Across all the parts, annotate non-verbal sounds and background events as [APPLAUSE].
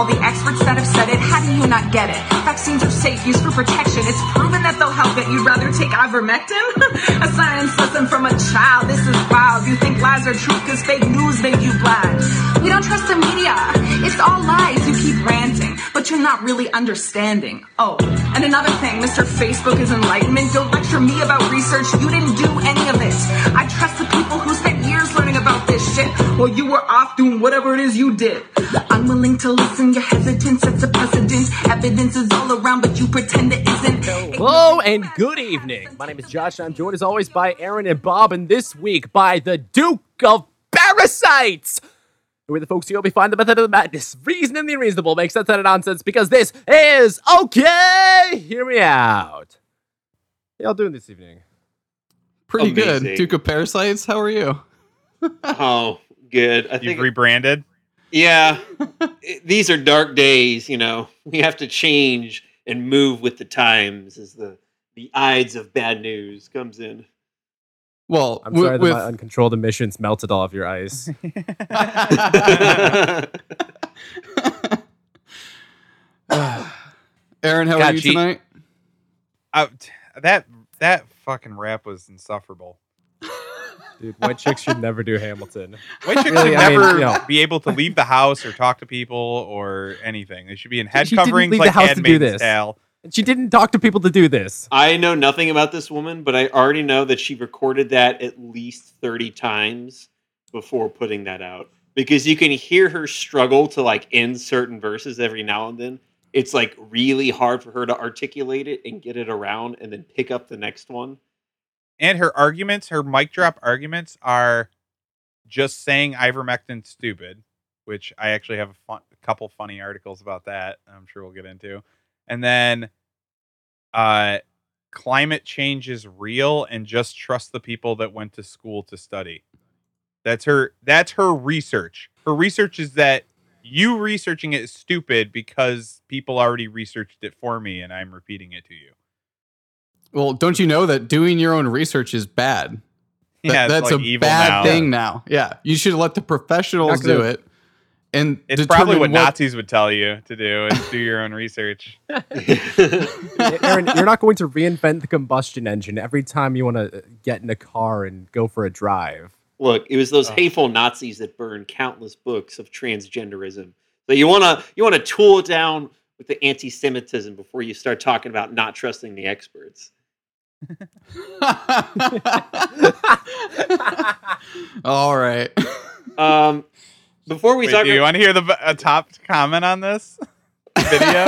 All the experts that have said it, how do you not get it? Vaccines are safe, used for protection. It's proven that they'll help it. You'd rather take ivermectin? [LAUGHS] a science lesson from a child. This is wild. You think lies are true because fake news made you blind. We don't trust the media. It's all lies. You keep ranting, but you're not really understanding. Oh, and another thing, Mr. Facebook is enlightenment. Don't lecture me about research. You didn't do any of it. I trust the people who spent years learning about this shit while you were off doing whatever it is you did. Unwilling to listen, your hesitance sets a precedent. Evidence is all around, but you pretend it isn't. Hello and good evening. My name is Josh, and I'm joined as always by Aaron and Bob, and this week by the Duke of Parasites. We're the folks who will be find the method of the madness, reason and the unreasonable, make sense out of nonsense, because this is okay. Hear me out. How y'all doing this evening? Pretty good. Duke of Parasites, how are you? [LAUGHS] Oh, good. I You've think. rebranded. yeah, it- [LAUGHS] these are dark days. You know, we have to change and move with the times as the the Ides of bad news comes in. Well, I'm wi- sorry with that my uncontrolled emissions melted all of your ice. [LAUGHS] [LAUGHS] Aaron, how are you gee- tonight? Uh, that that fucking rap was insufferable. Dude, white chicks should never do Hamilton. White chicks Really, should I mean, never you know. be able to leave the house or talk to people or anything. They should be in head She didn't coverings leave the like house to do Handmaid's this. Tale. And she didn't talk to people to do this. I know nothing about this woman, but I already know that she recorded that at least 30 times before putting that out. Because you can hear her struggle to like end certain verses every now and then. It's like really hard for her to articulate it and get it around and then pick up the next one. And her arguments, her mic drop arguments, are just saying ivermectin stupid, which I actually have a, fun, a couple funny articles about that. I'm sure we'll get into. And then, uh, climate change is real, and just trust the people that went to school to study. That's her. That's her research. Her research is that you researching it is stupid because people already researched it for me, and I'm repeating it to you. Well, don't you know that doing your own research is bad? That- [LAUGHS] Yeah, it's that's like a evil bad now. thing now. Yeah, you should let the professionals do it. And It's probably what, Nazis would tell you to do is do your own research. [LAUGHS] Aaron, you're not going to reinvent the combustion engine every time you want to get in a car and go for a drive. Look, it was those hateful Nazis that burned countless books of transgenderism. So you wanna you wanna tool down with the anti-Semitism before you start talking about not trusting the experts. [LAUGHS] [LAUGHS] All right. Um, before we Wait, talk, do you want to hear the a top comment on this [LAUGHS] video?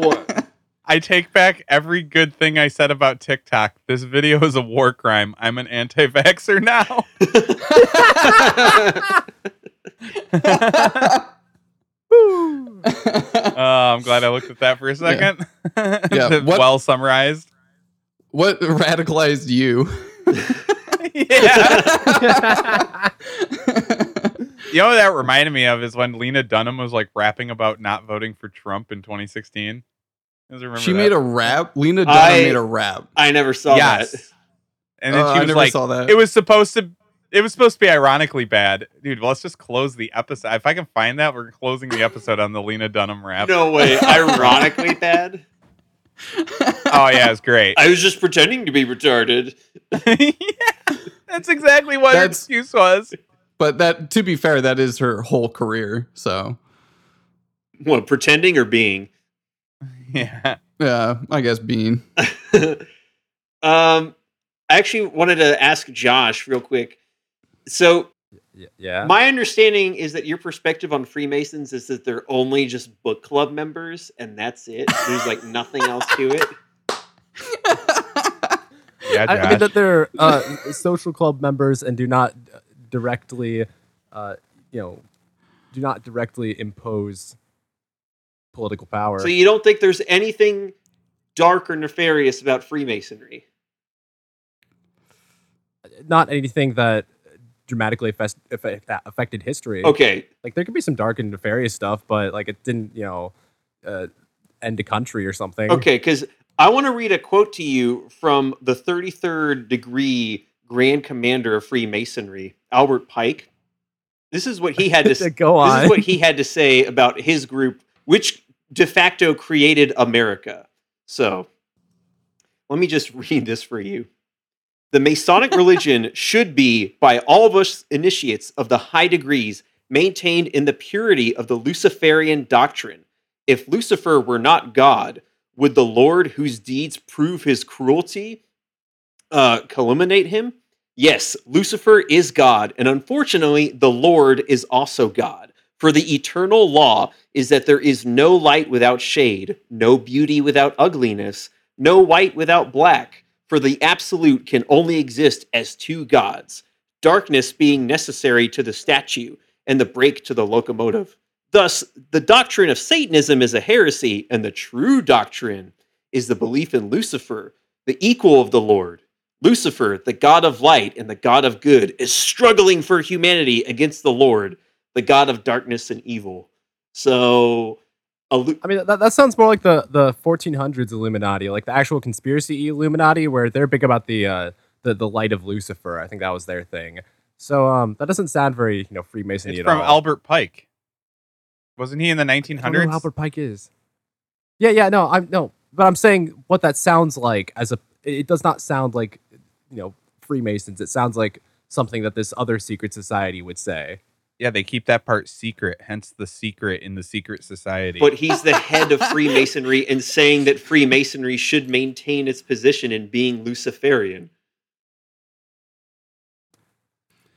What? I take back every good thing I said about TikTok. This video is a war crime. I'm an anti-vaxxer now. [LAUGHS] Uh, I'm glad I looked at that for a second. Yeah, It's [LAUGHS] what- well summarized. what radicalized you? yeah. You know what that reminded me of is when Lena Dunham was like rapping about not voting for Trump in 2016. You guys remember she that? made a rap. Lena Dunham I- made a rap. I never saw yes. that. And then Oh, she I was never like, saw that. it was supposed to, it was supposed to be ironically bad, dude. Well, Let's just close the episode. If I can find that, we're closing the episode on the Lena Dunham rap. No way. [LAUGHS] Ironically bad. Oh yeah, it's great. I was just pretending to be retarded. [LAUGHS] yeah, that's exactly what her That's- excuse was. But that, to be fair, that is her whole career. So What? Pretending or being? [LAUGHS] Yeah. yeah, I guess being. [LAUGHS] um, I actually wanted to ask Josh real quick. So yeah. My understanding is that your perspective on Freemasons is that they're only just book club members and that's it. There's like nothing else to it. [LAUGHS] Yeah, I, I mean that they're uh, social club members and do not uh, directly, uh, you know, do not directly impose political power. So you don't think there's anything dark or nefarious about Freemasonry? not anything that dramatically affect, affect, affected history. Okay, Like there could be some dark and nefarious stuff, but like it didn't, you know, uh, end a country or something. okay, because I want to read a quote to you from the 33rd degree Grand Commander of Freemasonry, Albert Pike. This is what he had to. [LAUGHS] Go This is what he had to say about his group, which de facto created America. So let me just [LAUGHS] read this for you. The Masonic religion [LAUGHS] should be, by all of us initiates of the high degrees, maintained in the purity of the Luciferian doctrine. If Lucifer were not God, would the Lord, whose deeds prove his cruelty, uh, calumniate him? Yes, Lucifer is God, and unfortunately, the Lord is also God. For the eternal law is that there is no light without shade, no beauty without ugliness, no white without black. For the absolute can only exist as two gods, darkness being necessary to the statue, and the brake to the locomotive. Thus, the doctrine of Satanism is a heresy, and the true doctrine is the belief in Lucifer, the equal of the Lord. Lucifer, the god of light and the god of good, is struggling for humanity against the Lord, the god of darkness and evil. So, Lu- I mean, that, that sounds more like the, the 1400s Illuminati, like the actual conspiracy Illuminati, where they're big about the, uh, the the light of Lucifer. I think that was their thing. So um, that doesn't sound very you know Freemasony It's at from all. Albert Pike. Wasn't he in the I don't know 1900s? who Albert Pike is. Yeah, yeah, no, I'm no, but I'm saying what that sounds like as a. It does not sound like, you know, Freemasons. It sounds like something that this other secret society would say. Yeah, they keep that part secret, hence the secret in the secret society. but he's the head of Freemasonry and saying that Freemasonry should maintain its position in being Luciferian.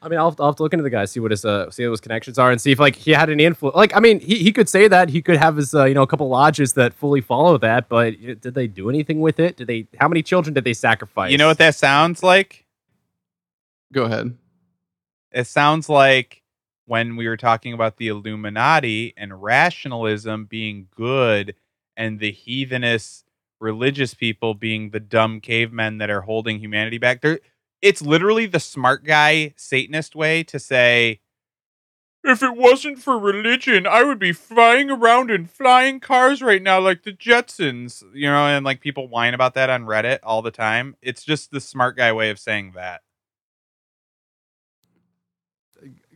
I mean, I'll, have to- I'll have to look into the guy, see what his uh, see what his connections are, and see if like he had any influence. Like, I mean, he, he could say that he could have his uh, you know a couple lodges that fully follow that, but uh, did they do anything with it? Did they? How many children did they sacrifice? you know what that sounds like? Go ahead. It sounds like when we were talking about the Illuminati and rationalism being good and the heathenist religious people being the dumb cavemen that are holding humanity back. There it's literally the smart guy Satanist way to say if it wasn't for religion, I would be flying around in flying cars right now like the Jetsons. You know, and like people whine about that on Reddit all the time. It's just the smart guy way of saying that.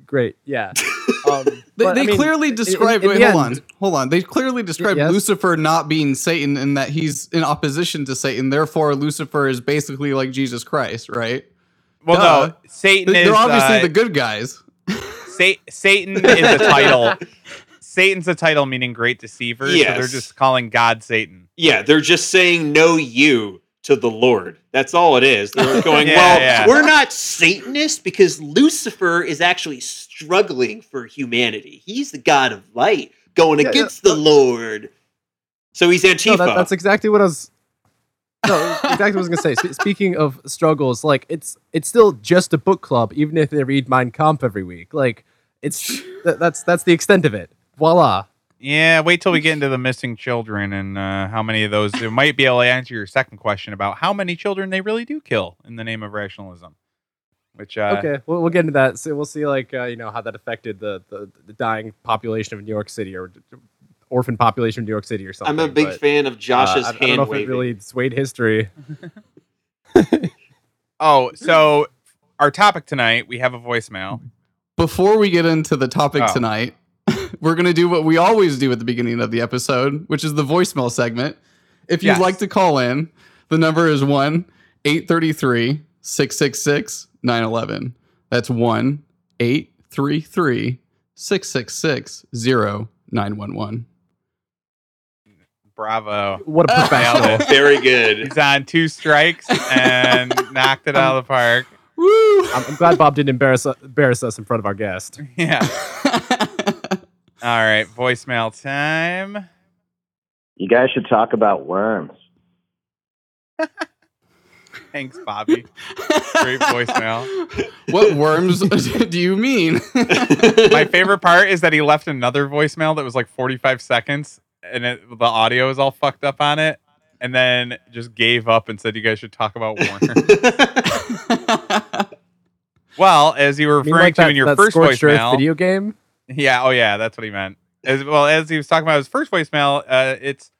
Great, yeah. Um, [LAUGHS] They, but, they I mean, clearly in- describe. in wait, the hold end- on, hold on. They clearly describe yes? Lucifer not being Satan and that he's in opposition to Satan. Therefore, Lucifer is basically like Jesus Christ, right? Well, Duh. no, Satan They're is obviously uh, the good guys. Sa- Satan is a title. [LAUGHS] Satan's a title meaning great deceiver. So they're just calling God Satan. Yeah, they're just saying no you to the Lord. That's all it is. They're [LAUGHS] going, Yeah, well, yeah. we're not Satanists because Lucifer is actually struggling for humanity. He's the god of light going Yeah, yeah, against the Lord. So he's No, Antifa. that, that's exactly what I was. No, exactly what I was gonna say. Spe- speaking of struggles, like it's it's still just a book club, even if they read Mein Kampf every week. Like it's [LAUGHS] that, that's that's the extent of it. Voila. Yeah, wait till we get into the missing children and uh, how many of those. It might be able to answer your second question about how many children they really do kill in the name of rationalism. Which uh, okay, we'll, we'll get into that. So we'll see, like uh, you know, how that affected the, the the dying population of New York City or orphan population in New York City or something. I'm a big but, fan of uh, Josh's I, I don't know hand if it really swayed history. [LAUGHS] [LAUGHS] Oh, so our topic tonight, we have a voicemail. Before we get into the topic Oh. tonight, [LAUGHS] we're going to do what we always do at the beginning of the episode, which is the voicemail segment. If you'd Yes. like to call in, the number is 1 833 666 911. That's 1 833 666 0911. Bravo. What a Nailed professional! Very good. He's on two strikes and [LAUGHS] knocked it out of the park. Woo! I'm, I'm glad Bob didn't embarrass embarrass us in front of our guest. [LAUGHS] Yeah. [LAUGHS] All right, voicemail time. You guys should talk about worms. Thanks, Bobby. Great voicemail. what worms do you mean? My favorite part is that he left another voicemail that was like 45 seconds and it, the audio is all fucked up on it. And then just gave up and said, You guys should talk about Warner. [LAUGHS] well, as you were I mean, referring like to that, in your that first Scorched Earth voicemail. video game. Yeah, oh yeah, that's what he meant. As well as he was talking about his first voicemail, uh, it's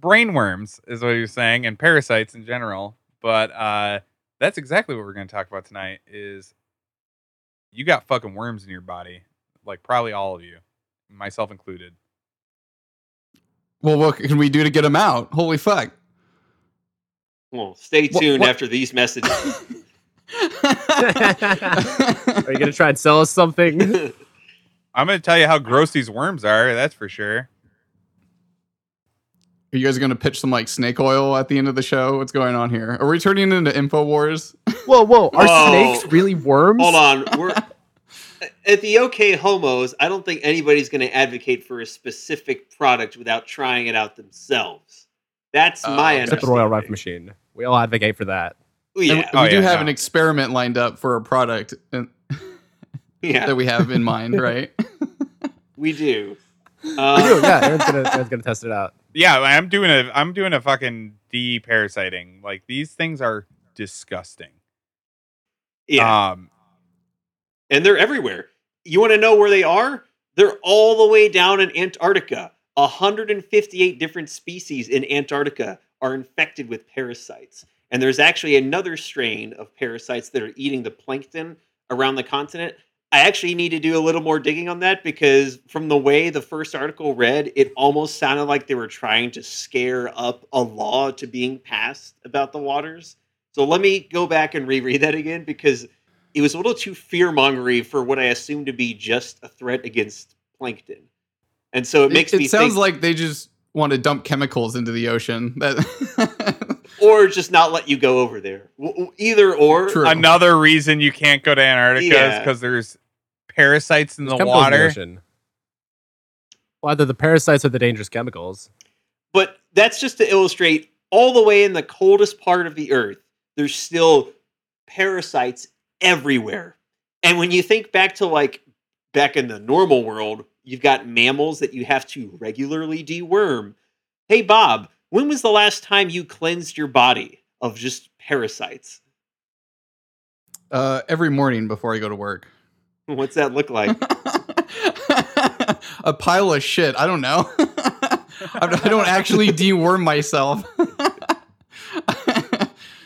brainworms is what he was saying, and parasites in general. But uh, that's exactly what we're going to talk about tonight. Is you got fucking worms in your body, like probably all of you, myself included. Well, what can we do to get them out? Holy fuck! Well, stay What- tuned what- after these messages. [LAUGHS] Are you gonna try and sell us something? [LAUGHS] I'm going to tell you how gross these worms are. That's for sure. Are you guys gonna pitch some like snake oil at the end of the show? What's going on here? Are we turning into Infowars? whoa, whoa! Are Whoa. snakes really worms? Hold on, we're at the OK Homos. I don't think anybody's going to advocate for a specific product without trying it out themselves. That's Oh, my okay. Except the Royal Rife. Machine. We all advocate for that. And Yeah, we Oh, do yeah, have no. an experiment lined up for a product and, [LAUGHS] yeah, [LAUGHS] that we have in mind, right? [LAUGHS] we do. We do, Uh, yeah. Aaron's gonna, Aaron's gonna test it out. Yeah, I'm doing a I'm doing a fucking de-parasiting. Like these things are disgusting. yeah, Um and they're everywhere. You want to know where they are? They're all the way down in Antarctica. 158 different species in Antarctica are infected with parasites. And there's actually another strain of parasites that are eating the plankton around the continent. I actually need to do a little more digging on that because from the way the first article read, it almost sounded like they were trying to scare up a law to being passed about the waters. So let me go back and reread that again because it was a little too fear mongery for what I assume to be just a threat against plankton. And so it makes it, me It sounds think, like they just want to dump chemicals into the ocean. [LAUGHS] That or just not let you go over there. W- w- Either or. True. another reason you can't go to Antarctica is because there's parasites in There's the chemicals in water. Well, either the parasites or the dangerous chemicals. But that's just to illustrate all the way in the coldest part of the earth, there's still parasites everywhere. And when you think back to like back in the normal world, you've got mammals that you have to regularly deworm. Hey, Bob, when was the last time you cleansed your body of just parasites? uh, every morning before I go to work. [LAUGHS] What's that look like? [LAUGHS] a pile of shit. I don't know. [LAUGHS] I I don't actually deworm myself.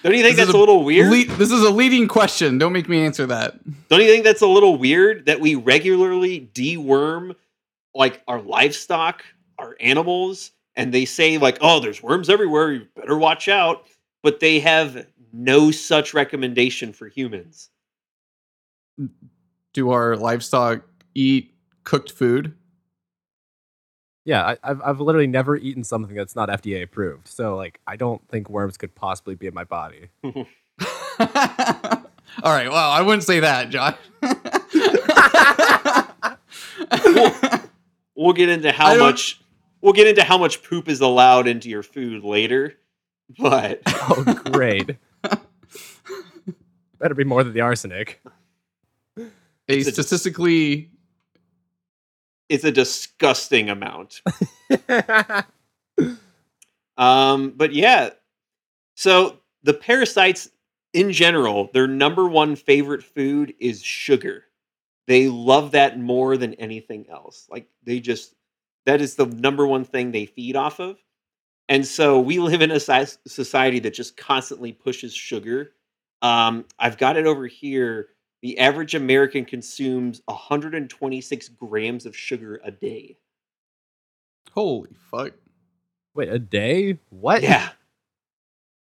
Don't you think This is that's a little weird? Le- this is a leading question. Don't make me answer that. Don't you think that's a little weird that we regularly deworm like our livestock, our animals, and they say like, "Oh, there's worms everywhere. You better watch out." But they have no such recommendation for humans. Do our livestock eat cooked food? Yeah, I, I've I've literally never eaten something that's not FDA approved. So like, I don't think worms could possibly be in my body. [LAUGHS] All right. Well, I wouldn't say that, John. [LAUGHS] We'll get into how much we'll get into how much poop is allowed into your food later. But [LAUGHS] Oh, great. Better be more than the arsenic. a- statistically it's a disgusting amount. Um, but yeah, so the parasites in general, their number one favorite food is sugar. They love that more than anything else. Like they just, that is the number one thing they feed off of. And so we live in a society that just constantly pushes sugar. Um, I've got it over here. The average American consumes 126 grams of sugar a day. holy fuck. Wait, a day? What? Yeah.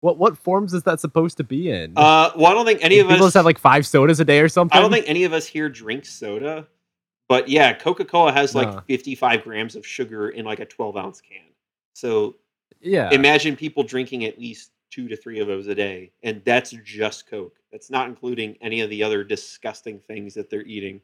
What what forms is that supposed to be in? Uh, well, I don't think any Do of people us just have like five sodas a day or something. I don't think any of us here drink soda, but yeah, Coca Cola has like No. 55 grams of sugar in like a 12 ounce can. So Yeah. imagine people drinking at least two to three of those a day, and that's just Coke. That's not including any of the other disgusting things that they're eating.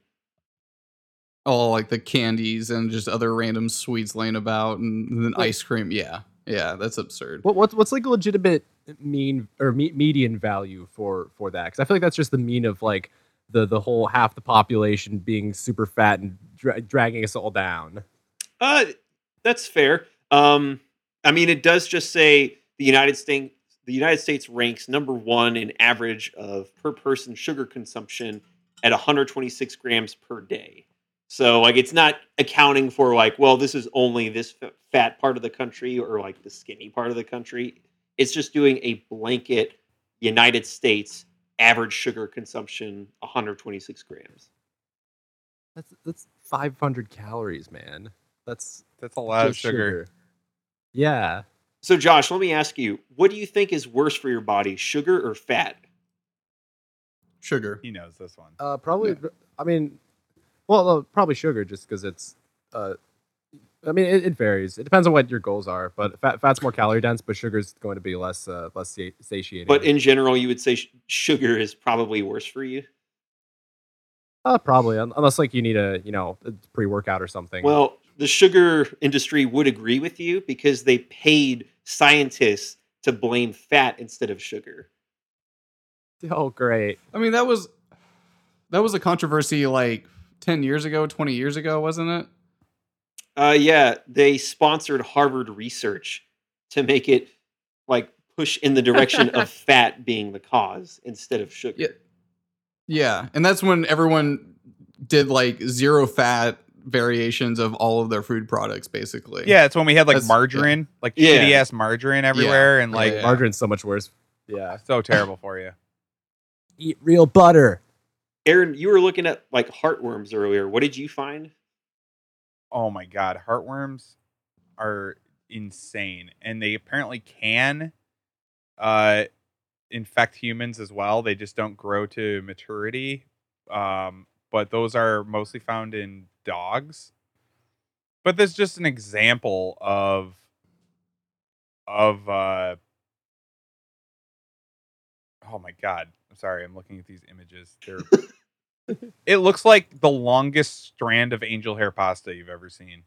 Oh, like the candies and just other random sweets laying about and then Wait. ice cream. Yeah. Yeah, that's absurd. What, what's what's like a legitimate mean or me, median value for for that? Because I feel like that's just the mean of like the the whole half the population being super fat and dra- dragging us all down. Uh, that's fair. Um, I mean, it does just say the United States. The United States ranks number one in average of per person sugar consumption at 126 grams per day. So, like, it's not accounting for like, well, this is only this fat part of the country or like the skinny part of the country. It's just doing a blanket United States average sugar consumption 126 grams. That's that's 500 calories, man. That's That's a lot of just sugar. Yeah. So, Josh, let me ask you: What do you think is worse for your body, sugar or fat? Sugar. He knows this one. Uh, probably. I mean, well, uh, probably sugar, just because it's. Uh, I mean, it, it varies. It depends on what your goals are, but fat, fat's more calorie dense, but sugar's going to be less uh, less satiating. But in general, you would say sh- sugar is probably worse for you. uh, probably, unless like you need a you know pre workout or something. Well, the sugar industry would agree with you because they paid scientists to blame fat instead of sugar. oh great. I mean, that was that was a controversy like ten years ago, twenty years ago, wasn't it? Uh, yeah, they sponsored Harvard research to make it like push in the direction of [LAUGHS] fat being the cause instead of sugar. Yeah. Yeah, and that's when everyone did like zero fat variations of all of their food products, basically. Yeah, it's when we had like That's- margarine, like Yeah. shitty ass margarine everywhere, and Yeah, like yeah. Margarine's so much worse. Yeah. [LAUGHS] so terrible for you. Eat real butter. Aaron, you were looking at like heartworms earlier. What did you find? Oh my god, heartworms are insane, and they apparently can uh, infect humans as well. They just don't grow to maturity. Um, but those are mostly found in dogs. But that's just an example of of uh oh my god i'm sorry i'm looking at these images they're [LAUGHS] it looks like the longest strand of angel hair pasta you've ever seen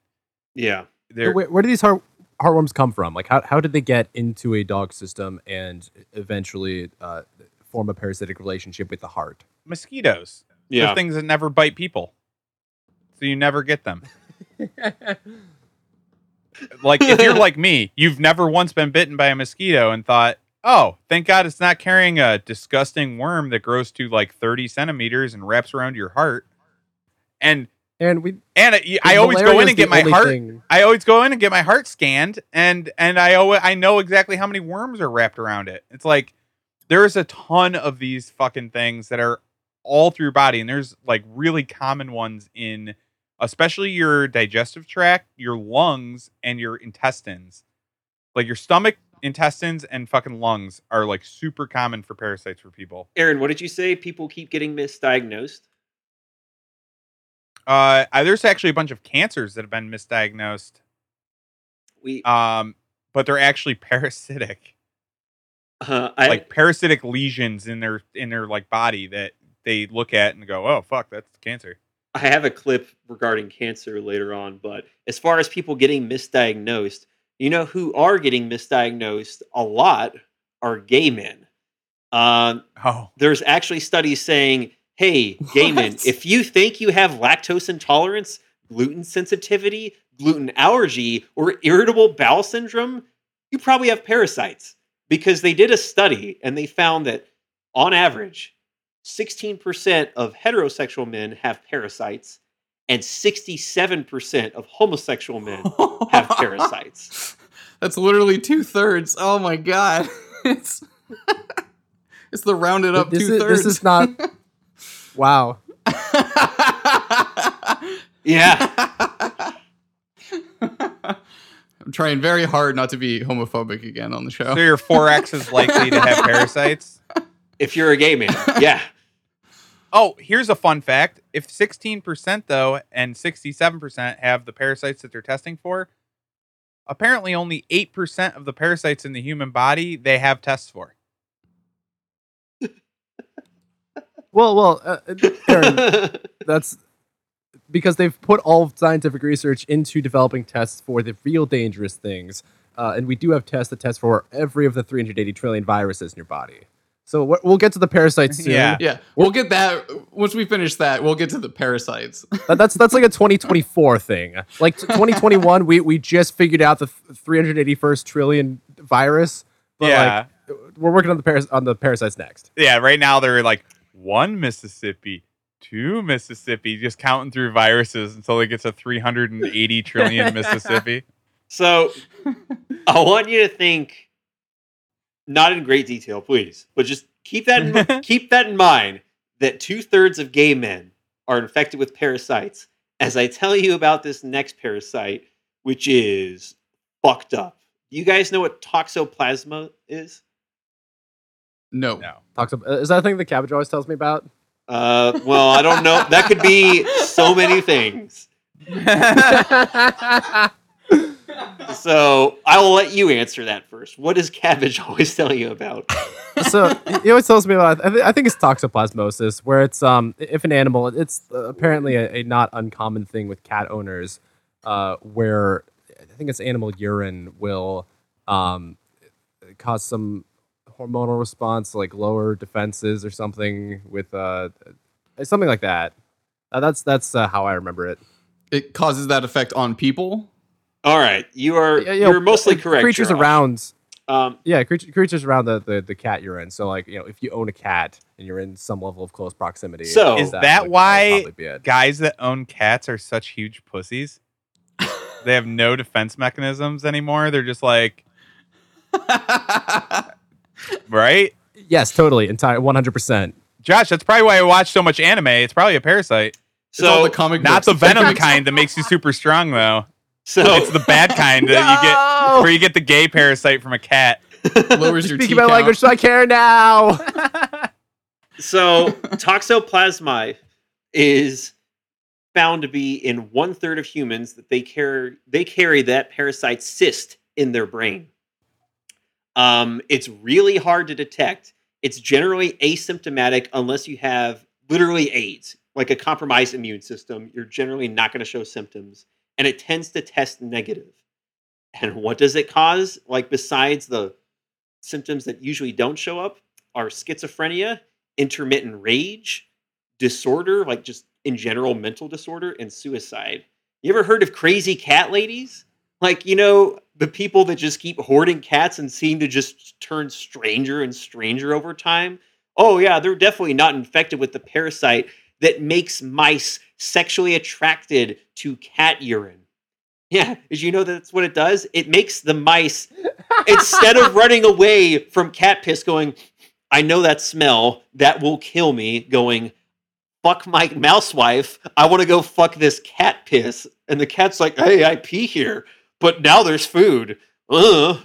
Yeah. they're Where, where do these heart, heartworms come from? Like, how, how did they get into a dog system and eventually uh, form a parasitic relationship with the heart? mosquitoes Yeah. they're things that never bite people so you never get them. Like if you're like me you've never once been bitten by a mosquito and thought oh thank god it's not carrying a disgusting worm that grows to like 30 centimeters and wraps around your heart. And And we, and I- I always go in and get my heart thing- I always go in and get my heart scanned, and and I always, I know exactly how many worms are wrapped around it. It's like there's a ton of these fucking things that are all through your body, and there's like really common ones in, especially your digestive tract, your lungs, and your intestines. Like your stomach, intestines, and fucking lungs are like super common for parasites for people. Aaron, what did you say? People keep getting misdiagnosed. Uh, there's actually a bunch of cancers that have been misdiagnosed, We, um, but they're actually [LAUGHS] parasitic. uh, I, like parasitic lesions in their in their like body that they look at and go, "Oh fuck, that's cancer." I have a clip regarding cancer later on, but as far as people getting misdiagnosed, you know who are getting misdiagnosed a lot are gay men. Um, Oh, there's actually studies saying, hey, gay men, if you think you have lactose intolerance, gluten sensitivity, gluten allergy, or irritable bowel syndrome, you probably have parasites. Because they did a study and they found that on average, 16% of heterosexual men have parasites, and 67% of homosexual men have parasites. [LAUGHS] That's literally two thirds. Oh my god. [LAUGHS] It's [LAUGHS] it's the rounded up two thirds. this is not. wow. Yeah. I'm trying very hard not to be homophobic again on the show. so your four X is likely to have parasites. If you're a gay man, [LAUGHS] yeah. Oh, here's a fun fact: if 16% though and 67% have the parasites that they're testing for, apparently only 8% of the parasites in the human body they have tests for. [LAUGHS] Well, well, uh, Aaron, that's because they've put all scientific research into developing tests for the real dangerous things. Uh, and we do have tests that test for every of the 380 trillion viruses in your body. So we're- we'll get to the parasites [LAUGHS] soon. Yeah. yeah, we'll get that once we finish that. We'll get to the parasites. That- that's that's like a [LAUGHS] 2024 thing. Like 2021, we we just figured out the th- 381st trillion virus. But yeah, like, we're working on the paras- on the parasites next. yeah. Right now they're like one Mississippi, two Mississippi, just counting through viruses until they get to 380 trillion [LAUGHS] Mississippi. So I want you to think, not in great detail, please, but just keep that in, [LAUGHS] keep that in mind that two thirds of gay men are infected with parasites. As I tell you about this next parasite, which is fucked up Do you guys know what toxoplasma is? No. No. Talks is that the thing the cabbage always tells me about? Uh, well, I don't know. That could be so many things. [LAUGHS] So I will let you answer that first. What does cabbage [LAUGHS] always tell you about? so he always tells me about. I, th- I think it's toxoplasmosis, where it's um if an animal, it's uh, apparently a, a not uncommon thing with cat owners, uh, where I think it's animal urine will um cause some hormonal response, like lower defenses or something with uh something like that. Uh, that's that's uh, how I remember it. It causes that effect on people. All right, you are Yeah, you know, you're mostly correct. Creatures Josh. around Um, Yeah, creatures, creatures around the, the, the cat you're in. So, like, you know, if you own a cat and you're in some level of close proximity, So- Is that that would- why would probably be it. Guys that own cats are such huge pussies. [LAUGHS] they have no defense mechanisms anymore. They're just like, [LAUGHS] right? Yes, totally, entire, one hundred percent. Josh, that's probably why I watch so much anime. It's probably a parasite. It's all so the comic Not books. the venom [LAUGHS] kind that makes you super strong, though. So It's the bad kind that you get, where you get the gay parasite from a cat. [LAUGHS] lowers your Speaking T my language, so I care now. [LAUGHS] so toxoplasma is found to be in one third of humans that they carry they carry that parasite cyst in their brain. Um, it's really hard to detect. It's generally asymptomatic unless you have literally AIDS, like a compromised immune system. You're generally not going to show symptoms, and it tends to test negative. And what does it cause? Like besides the symptoms that usually don't show up, are schizophrenia, intermittent rage, disorder, like just in general mental disorder, and suicide. You ever heard of crazy cat ladies? Like, you know, the people that just keep hoarding cats and seem to just turn stranger and stranger over time? Oh, yeah, they're definitely not infected with the parasite that makes mice sexually attracted to cat urine. Yeah, did you know that's what it does? It makes the mice, instead of [LAUGHS] running away from cat piss, going, I know that smell, that will kill me, going, fuck my mouse wife, I want to go fuck this cat piss. And the cat's like, hey, I pee here, but now there's food. Ugh.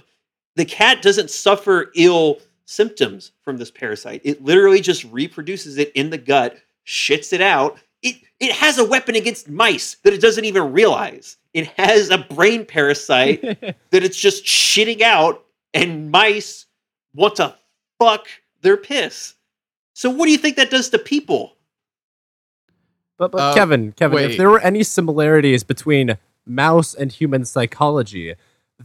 The cat doesn't suffer ill symptoms from this parasite. It literally just reproduces it in the gut, shits it out. It, it has a weapon against mice that it doesn't even realize. It has a brain parasite [LAUGHS] that it's just shitting out, and mice want to fuck their piss. So, what do you think that does to people? but but Uh, Kevin, Kevin, if there were any similarities between mouse and human psychology,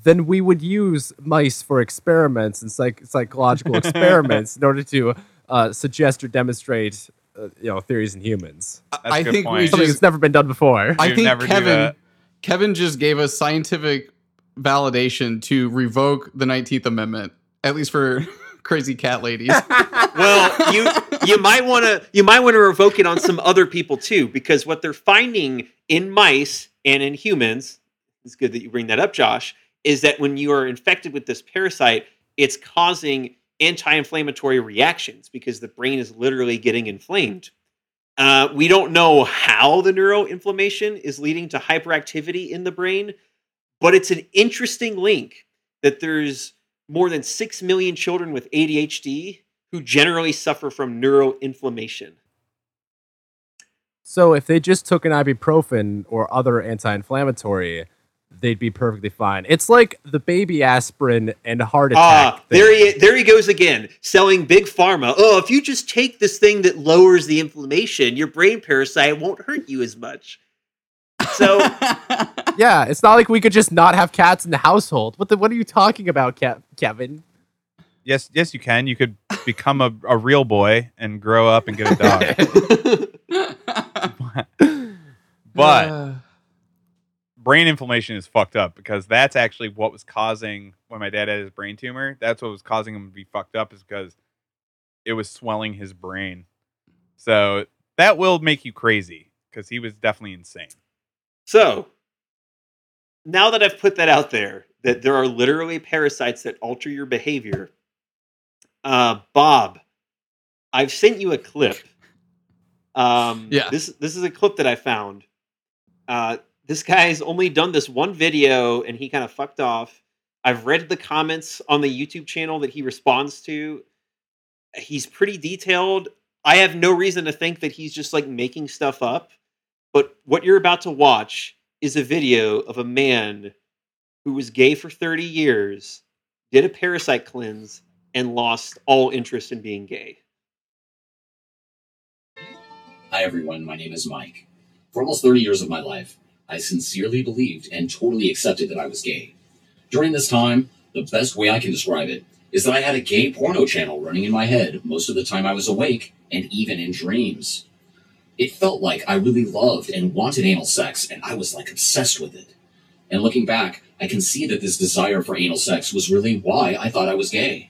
then we would use mice for experiments and psych- psychological [LAUGHS] experiments in order to uh, suggest or demonstrate, uh, you know, theories in humans. That's a I good think we. Something just that's never been done before. I think never Kevin. Kevin just gave us scientific validation to revoke the 19th Amendment, at least for [LAUGHS] crazy cat ladies. [LAUGHS] Well, you you might want to you might want to revoke it on some other people too, because what they're finding in mice and in humans, it's good that you bring that up, Josh, is that when you are infected with this parasite, it's causing anti-inflammatory reactions because the brain is literally getting inflamed. Uh, we don't know how the neuroinflammation is leading to hyperactivity in the brain, but it's an interesting link that there's more than 6 million children with ADHD who generally suffer from neuroinflammation. So if they just took an ibuprofen or other anti-inflammatory, they'd be perfectly fine. It's like the baby aspirin and heart attack. Ah, there he there he goes again, selling big pharma. Oh, if you just take this thing that lowers the inflammation, your brain parasite won't hurt you as much. So [LAUGHS] Yeah, it's not like we could just not have cats in the household. What the? What are you talking about, Kev- Kevin? Yes, yes, you can. You could become a, a real boy and grow up and get a dog. [LAUGHS] but Uh, [SIGHS] [LAUGHS] brain inflammation is fucked up because that's actually what was causing when my dad had his brain tumor. That's what was causing him to be fucked up is because it was swelling his brain. So that will make you crazy because he was definitely insane. So, now that I've put that out there, that there are literally parasites that alter your behavior, uh, Bob, I've sent you a clip. Um, Yeah. This this is a clip that I found. Uh, this guy's only done this one video, and he kind of fucked off. I've read the comments on the YouTube channel that he responds to. He's pretty detailed. I have no reason to think that he's just like making stuff up. But what you're about to watch is a video of a man who was gay for 30 years, did a parasite cleanse, and lost all interest in being gay. Hi, everyone. My name is Mike. For almost 30 years of my life, I sincerely believed and totally accepted that I was gay. During this time, the best way I can describe it is that I had a gay porno channel running in my head most of the time I was awake and even in dreams. It felt like I really loved and wanted anal sex, and I was like obsessed with it. And looking back, I can see that this desire for anal sex was really why I thought I was gay.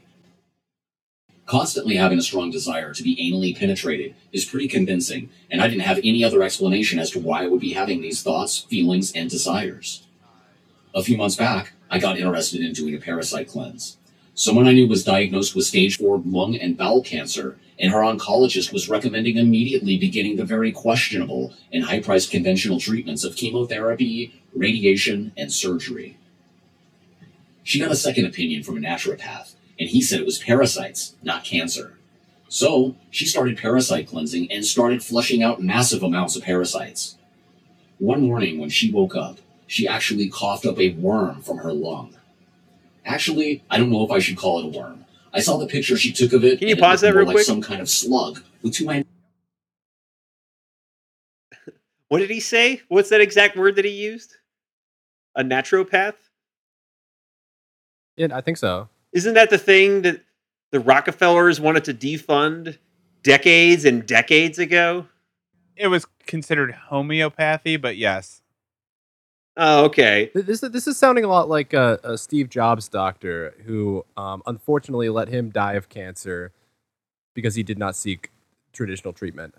Constantly having a strong desire to be anally penetrated is pretty convincing, and I didn't have any other explanation as to why I would be having these thoughts, feelings, and desires. A few months back, I got interested in doing a parasite cleanse. Someone I knew was diagnosed with stage 4 lung and bowel cancer, and her oncologist was recommending immediately beginning the very questionable and high priced conventional treatments of chemotherapy, radiation, and surgery. She got a second opinion from a naturopath, and he said it was parasites, not cancer. So she started parasite cleansing and started flushing out massive amounts of parasites. One morning when she woke up, she actually coughed up a worm from her lung. Actually, I don't know if I should call it a worm. I saw the picture she took of it. Can you and it pause looked that real more quick? Like some kind of slug with two ends. [LAUGHS] What did he say? What's that exact word that he used? A naturopath? Yeah, I think so. Isn't that the thing that the Rockefellers wanted to defund decades and decades ago? It was considered homeopathy, but yes. Oh, okay. This this is sounding a lot like a, a Steve Jobs doctor who um, unfortunately let him die of cancer because he did not seek traditional treatment.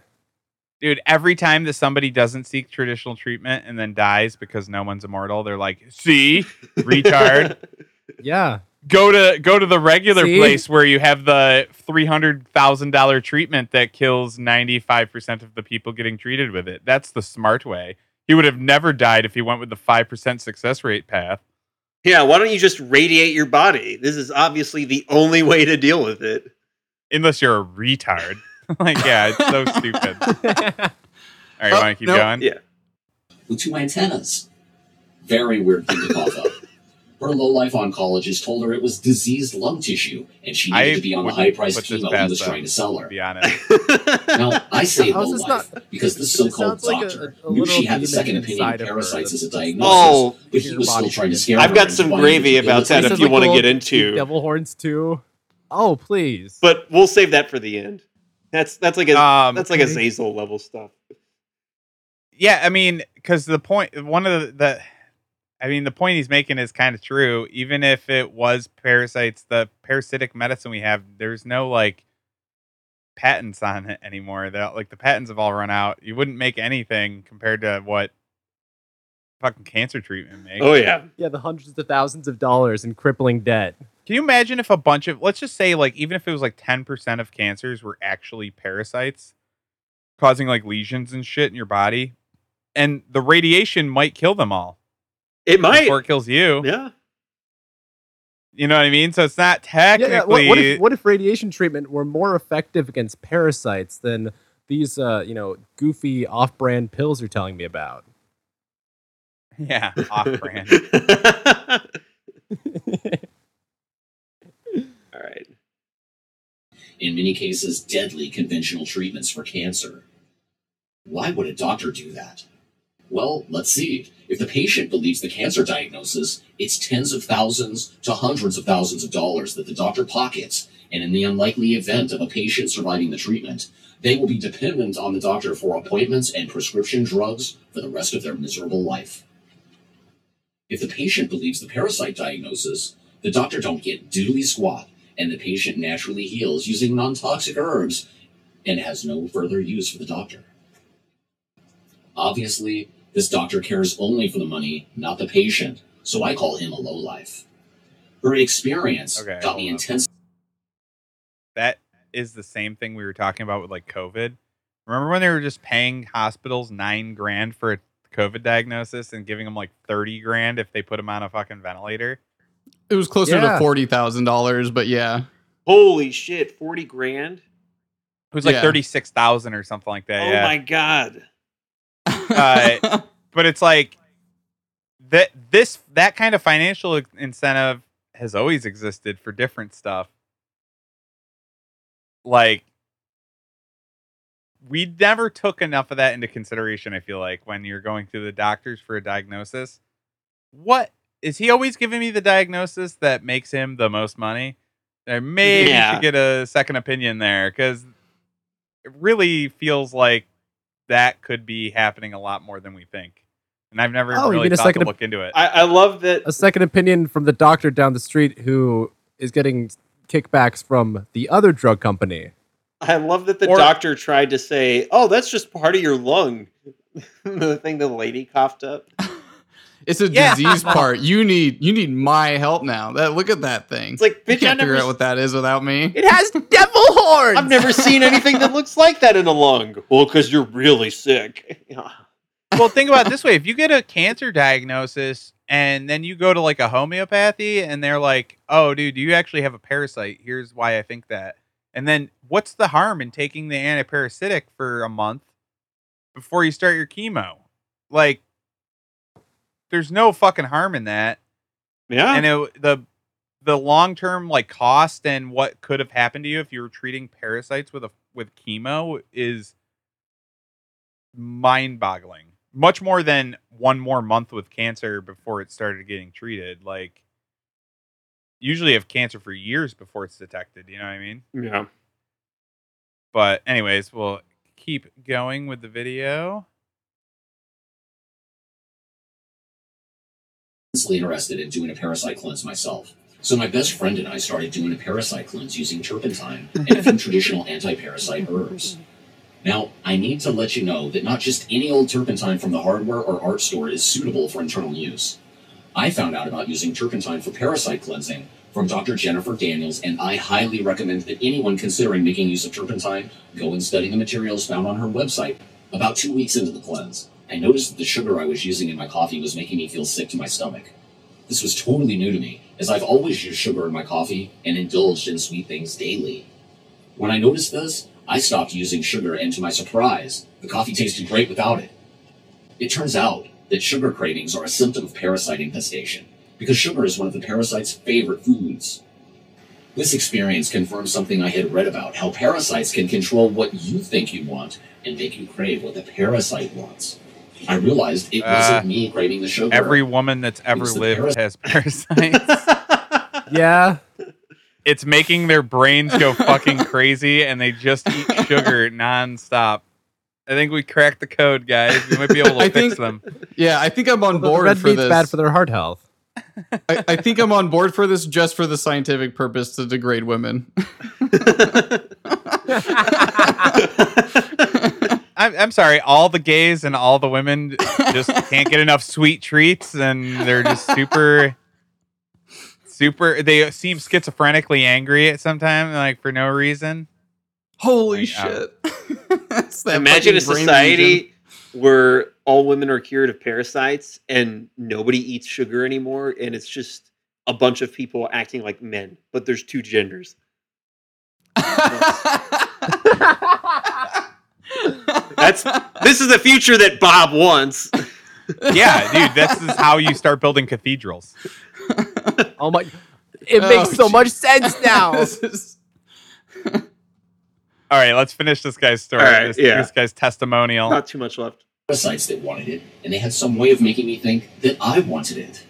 Dude, every time that somebody doesn't seek traditional treatment and then dies because no one's immortal, they're like, "See, [LAUGHS] retard. Yeah, go to go to the regular See? place where you have the three hundred thousand dollar treatment that kills ninety five percent of the people getting treated with it. That's the smart way. He would have never died if he went with the five percent success rate path. yeah, why don't you just radiate your body? This is obviously the only way to deal with it. Unless you're a retard. [LAUGHS] like, yeah, it's so [LAUGHS] stupid. [LAUGHS] All right, Oh, want to keep no. going? Yeah. with two antennas. Very weird thing to cough up. Her low-life oncologist told her it was diseased lung tissue, and she needed I to be on the high-priced put this chemo he was them, trying to sell her. To be honest. [LAUGHS] Now, I say How's low-life not- because this this so-called sounds like a- doctor a knew she had the second demon opinion of of parasites as a diagnosis, Oh, but he was still trying to is- scare I've her got some gravy about that if you wanna get into- devil horns too. Oh please. but we'll save that for the end. That's that's like a Um, that's like a okay. Zazel level stuff. Yeah, I mean, because the point, one of the, the, I mean, the point he's making is kind of true. Even if it was parasites, the parasitic medicine we have, there's no like patents on it anymore. That like the patents have all run out. You wouldn't make anything compared to what fucking cancer treatment makes. Oh yeah. yeah, the hundreds of thousands of dollars in crippling debt. Can you imagine if a bunch of, let's just say, like, even if it was like 10% of cancers were actually parasites causing like lesions and shit in your body, and the radiation might kill them all It might. before it kills you. Yeah. You know what I mean? So it's not Yeah, technically. yeah. What, what if what if radiation treatment were more effective against parasites than these uh, you know goofy off-brand pills you're telling me about? yeah, [LAUGHS] off brand. All right. in many cases, deadly conventional treatments for cancer. Why would a doctor do that? Well, let's see. If the patient believes the cancer diagnosis, it's tens of thousands to hundreds of thousands of dollars that the doctor pockets, and in the unlikely event of a patient surviving the treatment, they will be dependent on the doctor for appointments and prescription drugs for the rest of their miserable life. If the patient believes the parasite diagnosis, the doctor don't get doodly squat, and the patient naturally heals using non-toxic herbs and has no further use for the doctor. Obviously, this doctor cares only for the money, not the patient, so I call him a lowlife. Her experience Okay, got me intense that is the same thing we were talking about with like COVID. Remember when they were just paying hospitals nine grand for a COVID diagnosis and giving them like 30 grand if they put them on a fucking ventilator? It was closer Yeah. to forty thousand dollars, but yeah. Holy shit, forty grand! It was like Yeah. thirty six thousand or something like that. oh yeah. my god! Uh, [LAUGHS] but it's like that this that kind of financial incentive has always existed for different stuff. Like we never took enough of that into consideration i feel like when you're going to the doctors for a diagnosis. What is he always giving me the diagnosis that makes him the most money? I maybe Yeah. should get a second opinion there because it really feels like that could be happening a lot more than we think. And I've never Oh, really mean a thought to second op- look into it. I, I love that. A second opinion from the doctor down the street who is getting kickbacks from the other drug company. I love that the Or- doctor tried to say, "Oh, that's just part of your lung." [LAUGHS] the thing the lady coughed up. It's a Yeah. disease [LAUGHS] part. You need you need my help now. That look at that thing. It's like, bitch, I can't never, figure s- out what that is without me. It has [LAUGHS] devil horns. I've never seen anything that looks like that in a lung. Well, because you're really sick. [LAUGHS] well, think about it this way: if you get a cancer diagnosis and then you go to like a homeopathy and they're like, "Oh, dude, you actually have a parasite. Here's why I think that." And then what's the harm in taking the antiparasitic for a month before you start your chemo? Like, there's no fucking harm in that. yeah. and it, the the long term like cost and what could have happened to you if you were treating parasites with a with chemo is mind boggling. Much more than one more month with cancer before it started getting treated. Like usually have cancer for years before it's detected. You know what I mean? yeah. But anyways, we'll keep going with the video. Intensely interested in doing a parasite cleanse myself. So my best friend and I started doing a parasite cleanse using turpentine and a few [LAUGHS] traditional anti-parasite herbs. Now, I need to let you know that not just any old turpentine from the hardware or art store is suitable for internal use. I found out about using turpentine for parasite cleansing from Dr. Jennifer Daniels, and I highly recommend that anyone considering making use of turpentine go and study the materials found on her website. About two weeks into the cleanse, I noticed that the sugar I was using in my coffee was making me feel sick to my stomach. This was totally new to me, as I've always used sugar in my coffee and indulged in sweet things daily. When I noticed this, I stopped using sugar, and to my surprise, the coffee tasted great without it. It turns out that sugar cravings are a symptom of parasite infestation, because sugar is one of the parasite's favorite foods. This experience confirms something I had read about how parasites can control what you think you want and make you crave what the parasite wants. I realized it wasn't Uh, me craving the sugar. Every woman that's ever lived paras- has [LAUGHS] parasites. Yeah. it's making their brains go fucking crazy and they just eat sugar nonstop. I think we cracked the code, guys. We might be able to [LAUGHS] I fix think- them. Yeah, I think I'm on The board red for meat's this. bad for their heart health. I, I think I'm on board for this just for the scientific purpose to degrade women. [LAUGHS] I'm, I'm sorry, all the gays and all the women just [LAUGHS] can't get enough sweet treats and they're just super, super. They seem schizophrenically angry at sometimes, like for no reason. Holy Like, um, shit! [LAUGHS] That's that Imagine a society lesion. where all women are cured of parasites and nobody eats sugar anymore, and it's just a bunch of people acting like men, but there's two genders. [LAUGHS] That's this is the future that Bob wants. Yeah, dude, this is how you start building cathedrals. Oh my! It Oh, makes so gee. much sense [LAUGHS] now. Is- All right, let's finish this guy's story. All right, this, yeah. this guy's testimonial. Not too much left. parasites that wanted it, and they had some way of making me think that I wanted it.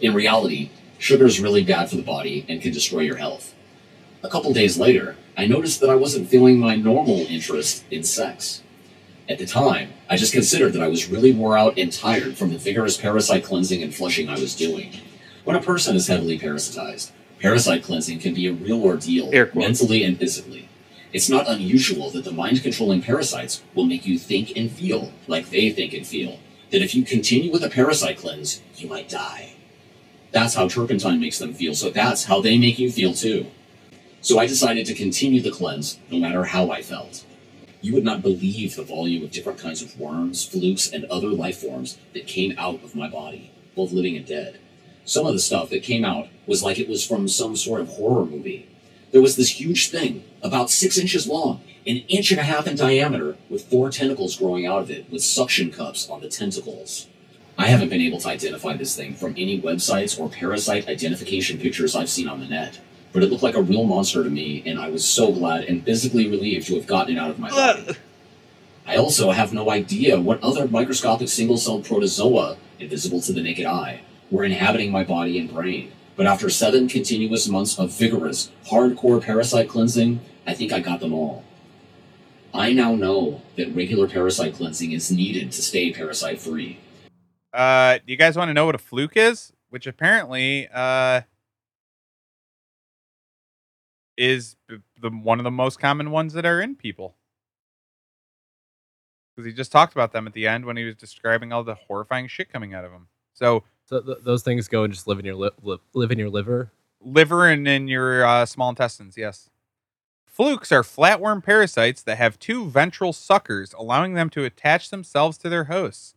In reality, sugar is really bad for the body and can destroy your health. A couple days later, I noticed that I wasn't feeling my normal interest in sex. At the time, I just considered that I was really wore out and tired from the vigorous parasite cleansing and flushing I was doing. When a person is heavily parasitized, parasite cleansing can be a real ordeal, mentally and physically. It's not unusual that the mind controlling parasites will make you think and feel like they think and feel. That if you continue with a parasite cleanse, you might die. That's how turpentine makes them feel, so that's how they make you feel too. So I decided to continue the cleanse no matter how I felt. You would not believe the volume of different kinds of worms, flukes, and other life forms that came out of my body, both living and dead. Some of the stuff that came out was like it was from some sort of horror movie. There was this huge thing, about six inches long, an inch and a half in diameter, with four tentacles growing out of it, with suction cups on the tentacles. I haven't been able to identify this thing from any websites or parasite identification pictures I've seen on the net, but it looked like a real monster to me, and I was so glad and physically relieved to have gotten it out of my body. I also have no idea what other microscopic single celled protozoa, invisible to the naked eye, were inhabiting my body and brain. But after seven continuous months of vigorous, hardcore parasite cleansing, I think I got them all. I now know that regular parasite cleansing is needed to stay parasite free. Uh, do you guys want to know what a fluke is? Which apparently uh is the one of the most common ones that are in people. Because he just talked about them at the end when he was describing all the horrifying shit coming out of them. So So th- those things go and just live in your li- li- live in your liver. liver and in your uh, small intestines, yes. Flukes are flatworm parasites that have two ventral suckers, allowing them to attach themselves to their hosts.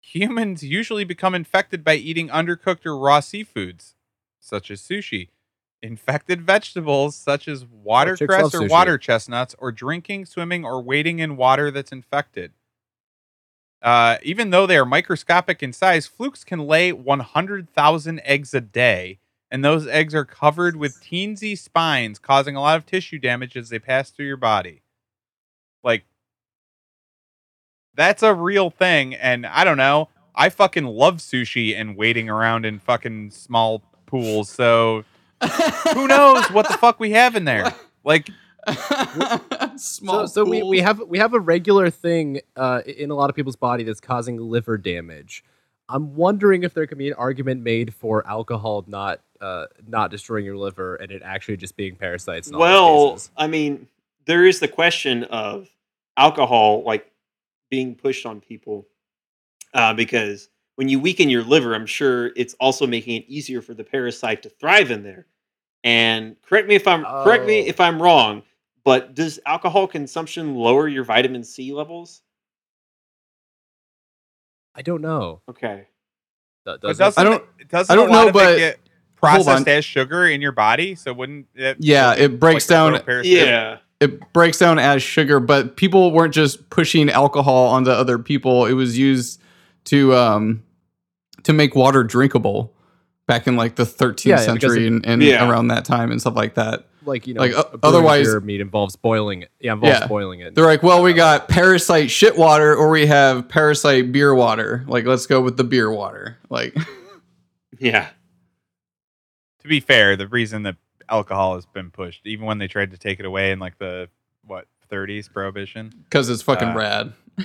Humans usually become infected by eating undercooked or raw seafoods, such as sushi, infected vegetables, such as watercress or water chestnuts, or drinking, swimming, or wading in water that's infected. Uh, even though they are microscopic in size, flukes can lay 100,000 eggs a day, and those eggs are covered with teensy spines, causing a lot of tissue damage as they pass through your body. Like, that's a real thing, and I don't know. I fucking love sushi and wading around in fucking small pools, so who knows what the fuck we have in there? Like, Small so so we, we have we have a regular thing uh, in a lot of people's body that's causing liver damage. I'm wondering if there could be an argument made for alcohol not uh, not destroying your liver and it actually just being parasites. In all Well, cases. I mean, there is the question of alcohol like being pushed on people uh, because when you weaken your liver, I'm sure it's also making it easier for the parasite to thrive in there. And correct me if I'm correct me Oh. if I'm wrong, but does alcohol consumption lower your vitamin C levels? I don't know. Okay. Th- but does it? doesn't, I don't- it- doesn't I don't know, of it but- processed as sugar in your body? So wouldn't it? Yeah, wouldn't it breaks like, down- parasite- Yeah. it breaks down as sugar, but people weren't just pushing alcohol onto other people. It was used to um to make water drinkable back in like the 13th Yeah, yeah, century it- and, and Yeah. around that time and stuff like that. like you know, like, a o- brewing otherwise- beer meat involves boiling it. Yeah, involves Yeah. boiling it. They're like, well, we got parasite shit water or we have parasite beer water. Like, let's go with the beer water. Like, [LAUGHS] Yeah. to be fair, the reason that alcohol has been pushed, even when they tried to take it away in like the what 30s prohibition. because it's fucking Uh, rad. [LAUGHS]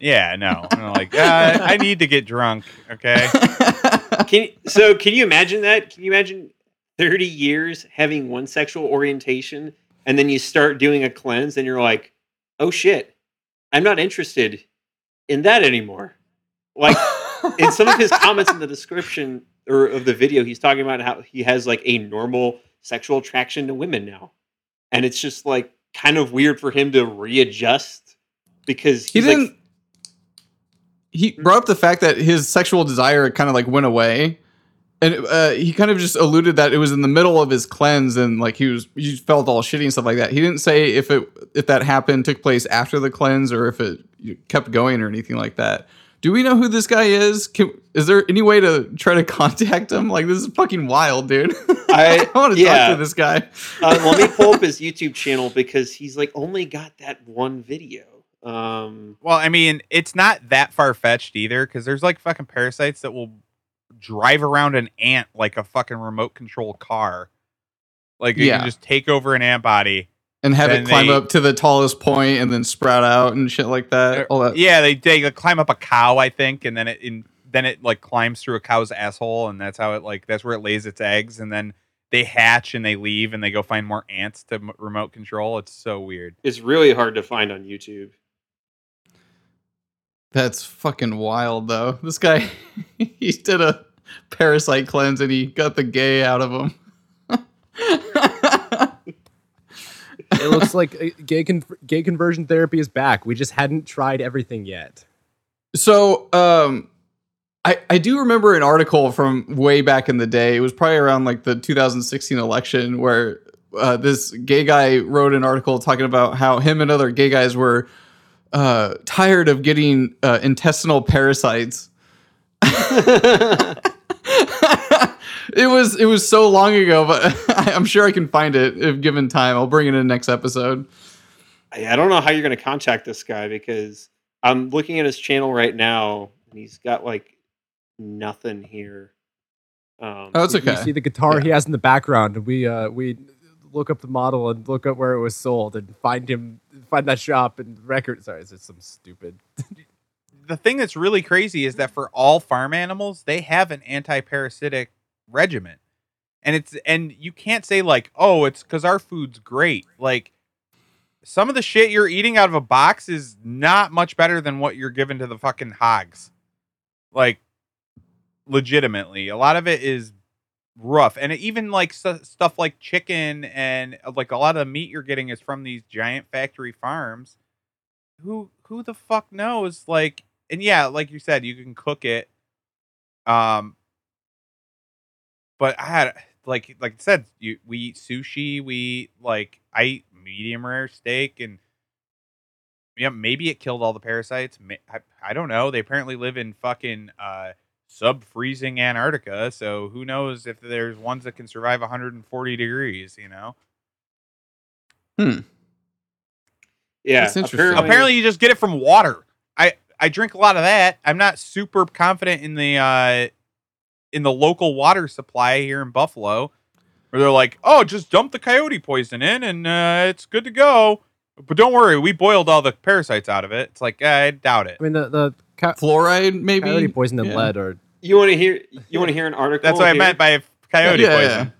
Yeah, no, I'm like uh, I need to get drunk. Okay, [LAUGHS] Can so can you imagine that? Can you imagine 30 years having one sexual orientation and then you start doing a cleanse and you're like, "Oh shit. I'm not interested in that anymore." Like in some of his comments in the description or of the video, he's talking about how he has like a normal sexual attraction to women now. And it's just like kind of weird for him to readjust because he he's like, didn't. He brought up the fact that his sexual desire kind of like went away, and uh, he kind of just alluded that it was in the middle of his cleanse and like he was he felt all shitty and stuff like that. He didn't say if it if that happened took place after the cleanse or if it kept going or anything like that. Do we know who this guy is? Can, is there any way to try to [LAUGHS] contact him? Like this is fucking wild, dude. [LAUGHS] I- want to yeah. talk to this guy. uh, let me pull up [LAUGHS] his YouTube channel because he's like only got that one video. Um, well, I mean, it's not that far fetched either because there's like fucking parasites that will drive around an ant like a fucking remote control car. Like you Yeah. can just take over an ant body. and have it climb they- up to the tallest point and then sprout out and shit like that. All that. Yeah, they they like, climb up a cow, I think, and then it in then it like climbs through a cow's asshole, and that's how it like that's where it lays its eggs, and then they hatch and they leave and they go find more ants to m- remote control. It's so weird. it's really hard to find on YouTube. That's fucking wild, though. This guy, [LAUGHS] he did a parasite cleanse and he got the gay out of him. it looks like uh, gay con- gay conversion therapy is back. We just hadn't tried everything yet. so, um, I, I do remember an article from way back in the day. It was probably around like the 2016 election where uh, this gay guy wrote an article talking about how him and other gay guys were uh, tired of getting uh, intestinal parasites. [LAUGHS] it was it was so long ago, but [LAUGHS] I'm sure I can find it if given time. I'll bring it in next episode. I I don't know how you're going to contact this guy because I'm looking at his channel right now and he's got like nothing here. Um, Oh, it's You- okay. You see the guitar he has in the background, and we uh, we look up the model and look up where it was sold and find him, find that shop and record. Sorry, is it some stupid? [LAUGHS] the thing that's really crazy is that for all farm animals, they have an anti-parasitic regimen. And it's and you can't say like, "Oh, it's cuz our food's great." Like some of the shit you're eating out of a box is not much better than what you're giving to the fucking hogs. Like legitimately, a lot of it is rough. And even like stu- stuff like chicken and uh, like a lot of the meat you're getting is from these giant factory farms. Who who the fuck knows like and yeah, like you said, you can cook it. Um, but I had like like I said, you we eat sushi, we eat like I eat medium rare steak, and yeah, maybe it killed all the parasites. I, I don't know. They apparently live in fucking uh sub freezing Antarctica, so who knows if there's ones that can survive 140 degrees. You know, Hmm. yeah, That's interesting. apparently, apparently you just get it from water. I I drink a lot of that. I'm not super confident in the uh in the local water supply here in Buffalo, where they're like, "Oh, just dump the coyote poison in and uh, it's good to go." But don't worry, we boiled all the parasites out of it. It's like I doubt it. I mean, the the co- Fluoride, maybe. coyote poison and Yeah. lead are you want to hear you want to hear an article? That's what I meant by coyote Yeah, poison.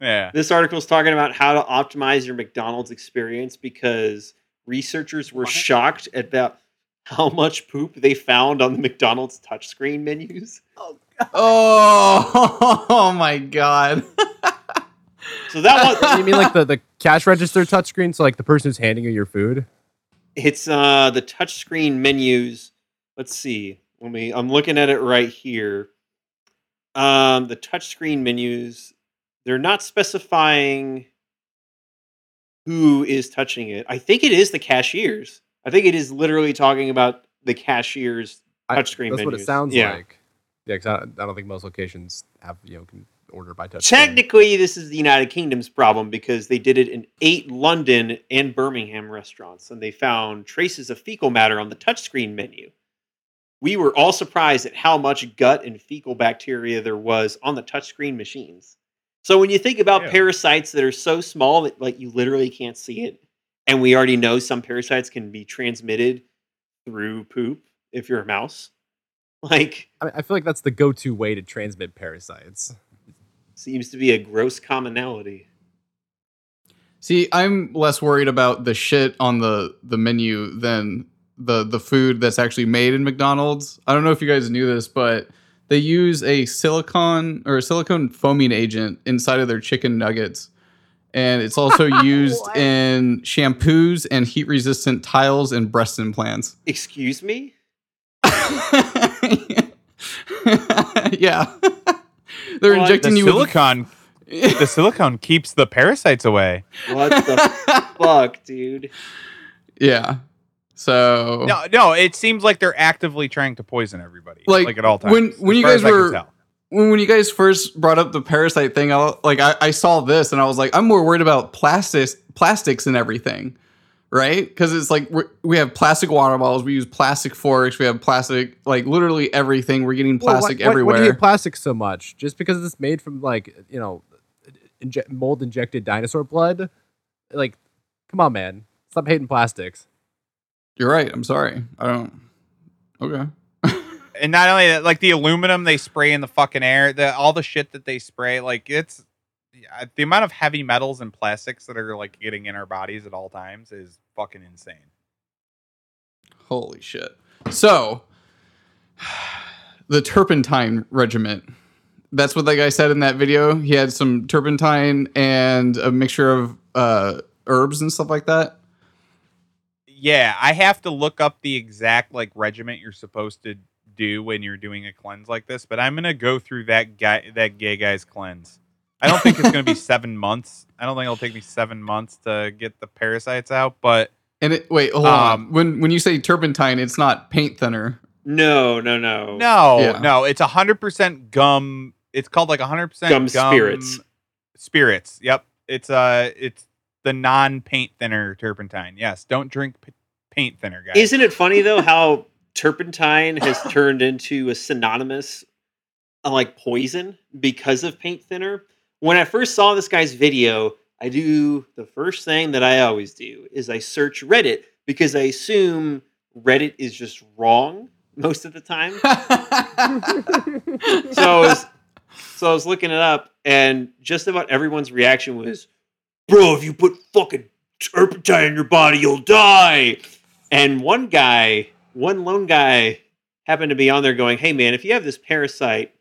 Yeah. This article is talking about how to optimize your McDonald's experience because researchers were shocked about how much poop they found on the McDonald's touchscreen menus. Oh, [LAUGHS] oh [LAUGHS] my god. So that was you mean like the, the cash register touchscreen? So like the person who's handing you your food? it's uh the touchscreen menus. Let's see. Let me I'm looking at it right here. Um the touchscreen menus, they're not specifying who is touching it. I think it is the cashiers. I think it is literally talking about the cashiers I- touchscreen That's what it sounds Yeah. like. Yeah, because I, I don't think most locations have you know can order by touch. Technically, this is the United Kingdom's problem because they did it in eight London and Birmingham restaurants, and they found traces of fecal matter on the touchscreen menu. We were all surprised at how much gut and fecal bacteria there was on the touchscreen machines. So when you think about Yeah. parasites that are so small that like you literally can't see it, and we already know some parasites can be transmitted through poop if you're a mouse, [LAUGHS] like I, I feel like that's the go-to way to transmit parasites. seems to be a gross commonality. See, I'm less worried about the shit on the the menu than the the food that's actually made in McDonald's. I don't know if you guys knew this, but they use a silicone or a silicone foaming agent inside of their chicken nuggets. And it's also [LAUGHS] used in shampoos and heat resistant tiles and breast implants. Excuse me? [LAUGHS] yeah. [LAUGHS] They're What? injecting The you with silicone, the silicone keeps the parasites away. What the fuck, dude? Yeah. So No, no, it seems like they're actively trying to poison everybody, like, Like, at all times. when- when you guys as I can were- when, when you guys first brought up the parasite thing, I like I, I saw this and I was like, I'm more worried about plastics, plastics and everything, right? Because it's like we're, we have plastic water bottles, we use plastic forks, we have plastic, like literally everything. We're getting Well, why- plastic why, Why, do you hate plastic so much? Just because it's made from like you know, inje- mold injected dinosaur blood? Like, come on, man, stop hating plastics. You're right. I'm sorry. I don't. Okay. [LAUGHS] and not only that, like the aluminum they spray in the fucking air, the all the shit that they spray, like it's the amount of heavy metals and plastics that are like getting in our bodies at all times is fucking insane. Holy shit. So, [SIGHS] the turpentine regiment. That's what that guy said in that video. He had some turpentine and a mixture of uh, herbs and stuff like that. Yeah, I have to look up the exact like regiment you're supposed to do when you're doing a cleanse like this, but I'm gonna go through that guy that gay guy's cleanse. I don't think it's gonna be [LAUGHS] seven months. I don't think it'll take me seven months to get the parasites out, but And it, wait, hold Um, on. When when you say turpentine, it's not paint thinner. No, no, no. no, Yeah. no, it's hundred percent gum. It's called like a hundred percent Gum spirits. Spirits. Yep. It's uh, it's the non-paint thinner turpentine. Yes. Don't drink p- paint thinner, guys. Isn't it funny though how turpentine has [LAUGHS] turned into a synonymous uh, like poison because of paint thinner? When I first saw this guy's video, I do the first thing that I always do is I search Reddit because I assume Reddit is just wrong most of the time. [LAUGHS] so I was so I was looking it up, and just about everyone's reaction was, "Bro, if you put fucking turpentine in your body, you'll die." And one guy, one lone guy, happened to be on there going, "Hey man, if you have this parasite,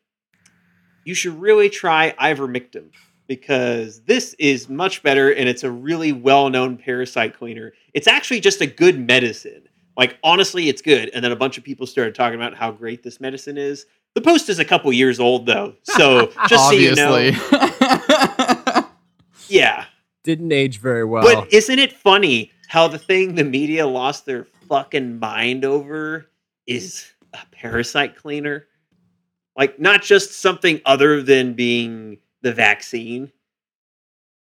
you should really try ivermectin." Because this is much better and it's a really well known parasite cleaner. It's actually just a good medicine. Like, honestly, it's good. And then a bunch of people started talking about how great this medicine is. The post is a couple years old, though. So [LAUGHS] just so you know. [LAUGHS] Yeah. Didn't age very well. But isn't it funny how the thing the media lost their fucking mind over is a parasite cleaner? Like, not just something other than being the vaccine,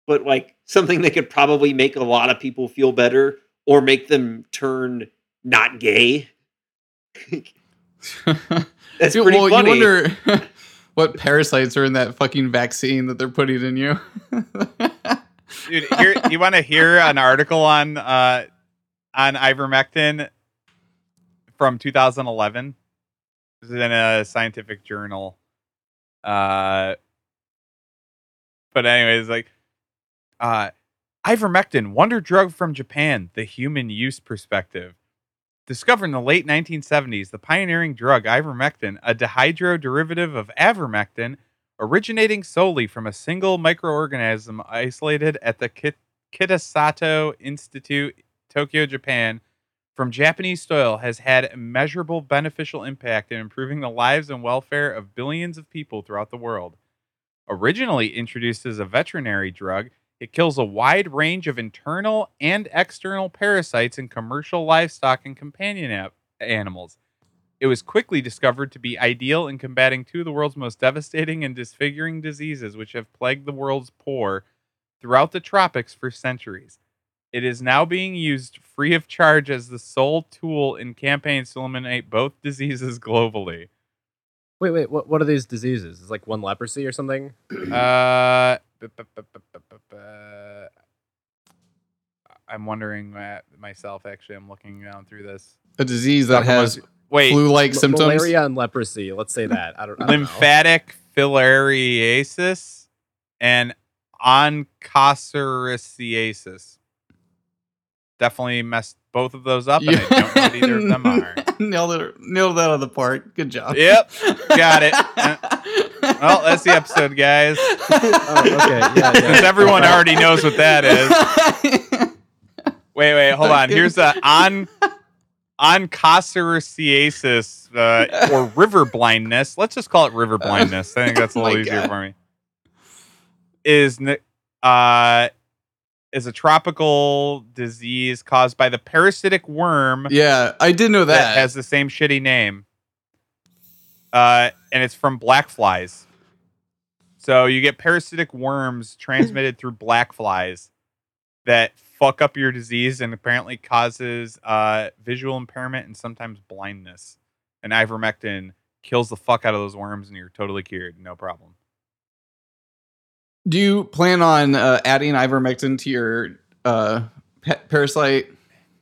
but like something that could probably make a lot of people feel better or make them turn not gay. [LAUGHS] That's pretty well, funny. you wonder [LAUGHS] what parasites are in that fucking vaccine that they're putting in you. [LAUGHS] Dude, here you want to hear an article on uh on ivermectin from 2011. This is in a scientific journal. Uh, but anyways, like, uh, ivermectin, wonder drug from Japan, the human use perspective. Discovered in the late 1970s, the pioneering drug ivermectin, a dihydroderivative of avermectin, originating solely from a single microorganism isolated at the Kit- Kitasato Institute, Tokyo, Japan, from Japanese soil, has had immeasurable beneficial impact in improving the lives and welfare of billions of people throughout the world. Originally introduced as a veterinary drug, it kills a wide range of internal and external parasites in commercial livestock and companion animals. It was quickly discovered to be ideal in combating two of the world's most devastating and disfiguring diseases which have plagued the world's poor throughout the tropics for centuries. It is now being used free of charge as the sole tool in campaigns to eliminate both diseases [LAUGHS] globally. wait, wait. What, what are these diseases? Is like one leprosy or something? [CLEARS THROAT] Uh, I'm wondering that myself. Actually, I'm looking down through this. a disease that has about- Wait, flu-like M- symptoms. Malaria and leprosy. Let's say that. I don't, I don't know. lymphatic filariasis and onchocerciasis. Definitely messed both of those up, and I don't know what either of them are. [LAUGHS] nailed it. Nailed that out of the park. Good job. Yep, got it. [LAUGHS] Well, that's the episode, guys. Oh, okay. Yeah, yeah. [LAUGHS] Since everyone already knows what that is. Wait, wait, hold on. Here's the on onchocerciasis uh, or [LAUGHS] river blindness. Let's just call it river blindness. I think that's a [LAUGHS] Oh little easier God. for me. Is uh is a tropical disease caused by the parasitic worm yeah, I did know that that. has the same shitty name. Uh, and it's from black flies. So you get parasitic worms transmitted through black flies that fuck up your disease and apparently causes uh, visual impairment and sometimes blindness. And ivermectin kills the fuck out of those worms and you're totally cured, no problem. Do you plan on uh, adding ivermectin to your uh, pet parasite?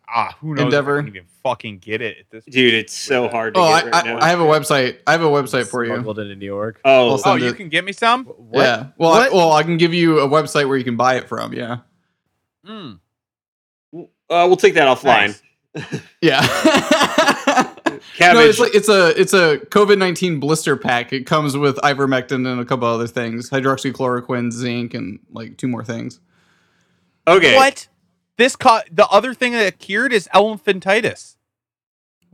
Ah, who knows? Endeavor. I can even fucking get it at this Dude, it's so hard to Oh, I, get right now. I, I have a website. I have a website for you. Smuggled into New York. oh, Oh, you it. can get me some? What? Yeah. Well, I, well, I can give you a website where you can buy it from. Yeah. Mm, uh, we'll take that offline. nice. [LAUGHS] Yeah. [LAUGHS] Cabbage. no, it's like it's a it's a COVID nineteen blister pack. It comes with ivermectin and a couple other things, hydroxychloroquine, zinc, and like two more things. okay. What? This co- the other thing that cured is elephantitis.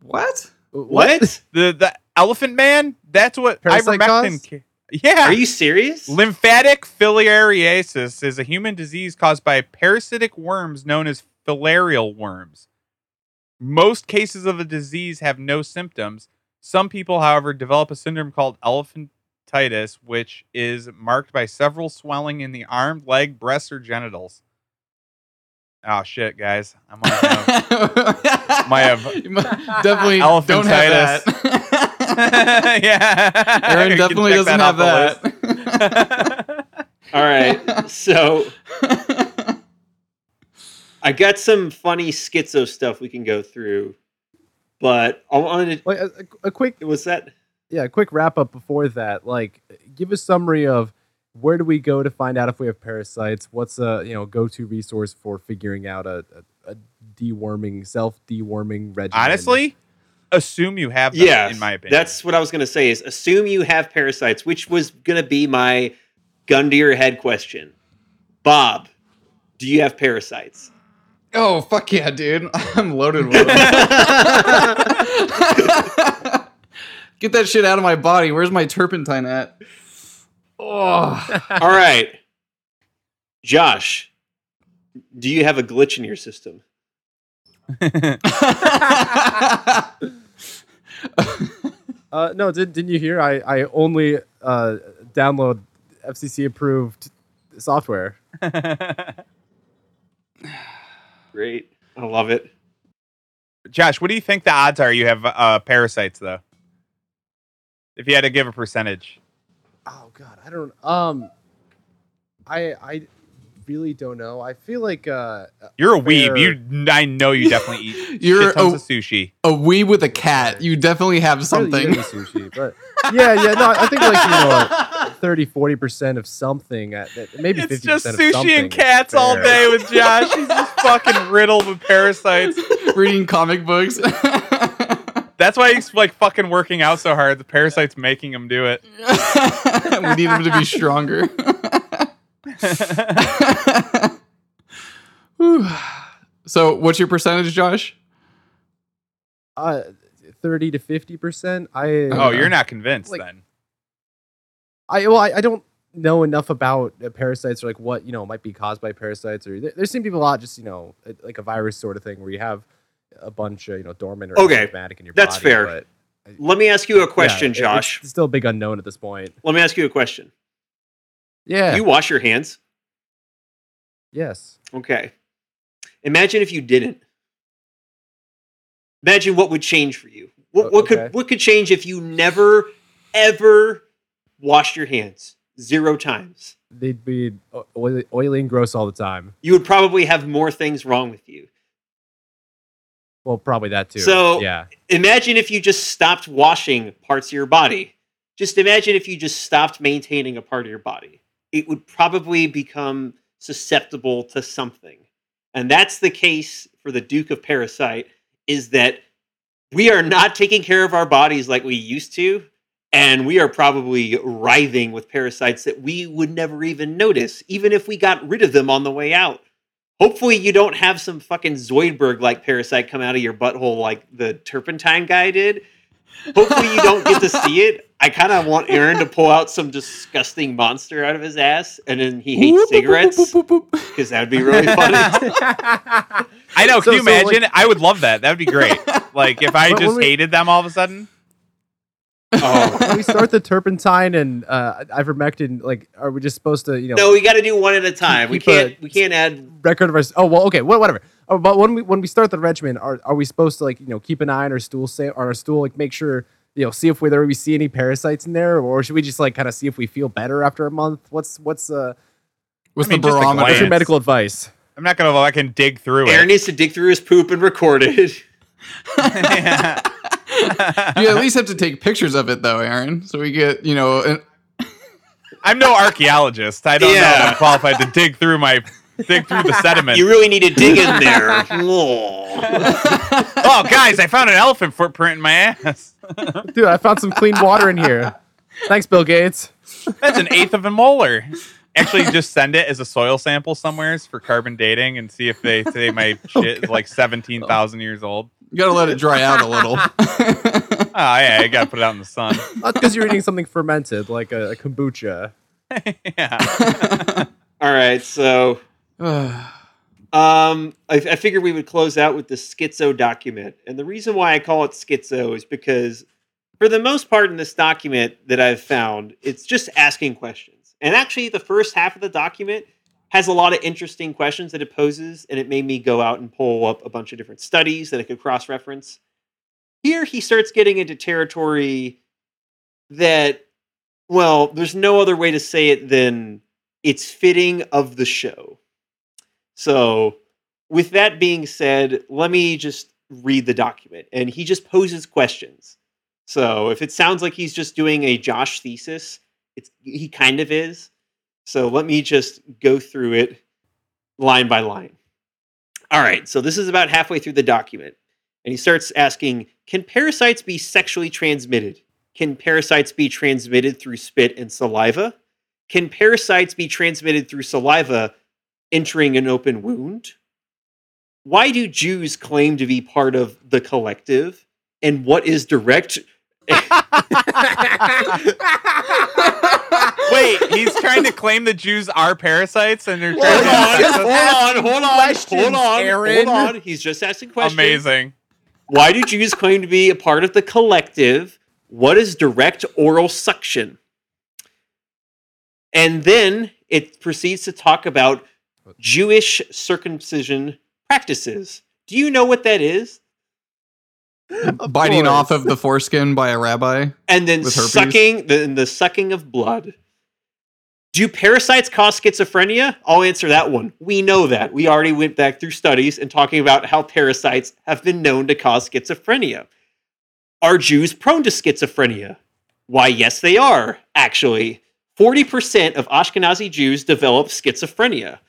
What? What? The the Elephant Man. That's what Parasite ivermectin. cause? ca- Yeah. Are you serious? Lymphatic filariasis is a human disease caused by parasitic worms known as filarial worms. Most cases of the disease have no symptoms. Some people, however, develop a syndrome called elephantitis, which is marked by several swelling in the arm, leg, breasts, or genitals. Oh shit, guys! I [LAUGHS] might have. Might have- definitely don't have that. [LAUGHS] [LAUGHS] yeah, Aaron [LAUGHS] definitely doesn't have that. [LAUGHS] All right. So I got some funny schizo stuff we can go through, but I wanted. Like a, a- a quick, Was that? yeah, a quick wrap up before that. Like, give a summary of where do we go to find out if we have parasites? What's a you know go to resource for figuring out a, a, a deworming, self deworming regimen? Honestly, assume you have them, Yeah. in my opinion. That's what I was going to say. Is assume you have parasites, which was going to be my gun to your head question. Bob, do you have parasites? oh fuck yeah, dude! [LAUGHS] I'm loaded with them. [LAUGHS] Get that shit out of my body. Where's my turpentine at? Oh, All right, Josh, do you have a glitch in your system? [LAUGHS] [LAUGHS] Uh, no, did, didn't you hear? I, I only uh, download FCC approved software. [LAUGHS] Great, I love it. Josh, what do you think the odds are you have uh, parasites though? If you had to give a percentage, Oh God, I don't. Um, I I really don't know. I feel like uh, you're a Fair. weeb. You, I know you definitely eat [LAUGHS] You're shit tons a- of sushi. a wee with a cat. You definitely have something. eating sushi, but yeah, yeah. No, I think like you know, [LAUGHS] 30, 40 percent of something. At, at- maybe It's 50% just of sushi something and is cats all day with [LAUGHS] Josh. He's just fucking riddled with parasites. Reading comic books. That's why he's like fucking working out so hard. The parasites making him do it. we need him to be stronger. Whew. [LAUGHS] so, what's your percentage, Josh? Uh, thirty to fifty percent. I Oh, you're not convinced Like- then. I well, I, I don't know enough about uh, parasites or like what you know might be caused by parasites or there, there seem to be a lot just you know uh, like a virus sort of thing where you have a bunch of you know dormant or Okay, asymptomatic in your that's body. fair. But Let me ask you a question, it- Josh. It's still a big unknown at this point. Let me ask you a question. Yeah. You wash your hands? yes. Okay. Imagine if you didn't. Imagine what would change for you. What, uh, what okay. could what could change if you never ever washed your hands zero times? They'd be oily, oily and gross all the time. You would probably have more things wrong with you. Well, probably that too. So- yeah. Imagine if you just stopped washing parts of your body. Just imagine if you just stopped maintaining a part of your body. It would probably become susceptible to something. And that's the case for the Duke of Parasite is that we are not taking care of our bodies like we used to and we are probably writhing with parasites that we would never even notice even if we got rid of them on the way out. Hopefully, you don't have some fucking Zoidberg like parasite come out of your butthole like the turpentine guy did. Hopefully, you don't get to see it. I kind of want Aaron to pull out some disgusting monster out of his ass, and then he hates cigarettes because that would be really [LAUGHS] funny. I know. So- Can you so, like- imagine? I would love that. That would be great. [LAUGHS] like if I just we- hated them all of a sudden. oh [LAUGHS] When we start the turpentine and uh, ivermectin. Like, are we just supposed to you know no, we got to do one at a time. We can't. We can't add. record of our? Oh well, okay, wha- whatever. Oh, but when we when we start the regimen, are are we supposed to like you know keep an eye on our stool sa- on our stool, like make sure you know see if whether we see any parasites in there, or should we just like kind of see if we feel better after a month? What's what's uh What's I mean, the just a barometer? what's your medical advice? I'm not gonna. I can dig through Aaron it. needs to dig through his poop and record it. [LAUGHS] you at least have to take pictures of it, though, Aaron. So we get, you know, an, [LAUGHS] I'm no archaeologist. I don't know if I'm qualified to dig through my dig through the sediment. You really need to dig in there. Oh. [LAUGHS] [LAUGHS] oh, guys, I found an elephant footprint in my ass. Dude, I found some clean water in here. Thanks, Bill Gates. That's an eighth of a molar. Actually, just send it as a soil sample somewheres for carbon dating and see if they say my [LAUGHS] oh, shit is like seventeen thousand years old. you got to let it dry out a little. Oh, yeah, you gotta put it out in the sun. That's because you're eating something fermented, like a, a kombucha. yeah. All right, so [SIGHS] Um, I, I figured we would close out with the schizo document. And the reason why I call it schizo is because, for the most part, in this document that I've found, it's just asking questions. And actually, the first half of the document has a lot of interesting questions that it poses, and it made me go out and pull up a bunch of different studies that I could cross reference. Here, he starts getting into territory that, well, there's no other way to say it than it's fitting of the show. So, with that being said, let me just read the document. And he just poses questions. So, if it sounds like he's just doing a Josh thesis, it's he kind of is. So, let me just go through it line by line. All right, so this is about halfway through the document. And he starts asking Can parasites be sexually transmitted? Can parasites be transmitted through spit and saliva? Can parasites be transmitted through saliva entering an open wound? Why do Jews claim to be part of the collective? And what is direct? [LAUGHS] Wait, he's trying to claim the Jews are parasites, and they're Hold trying on, just hold asking on, hold on, hold on, Aaron. hold on. He's just asking questions. Amazing. Why do Jews claim to be a part of the collective? What is direct oral suction? And then it proceeds to talk about Jewish circumcision practices. Do you know what that is? Biting course. off of the foreskin by a rabbi. And then sucking the, the sucking of blood. Do parasites cause schizophrenia? I'll answer that one. We know that. We already went back through studies and talking about how parasites have been known to cause schizophrenia. Are Jews prone to schizophrenia? Why, yes, they are, actually. 40% of Ashkenazi Jews develop schizophrenia.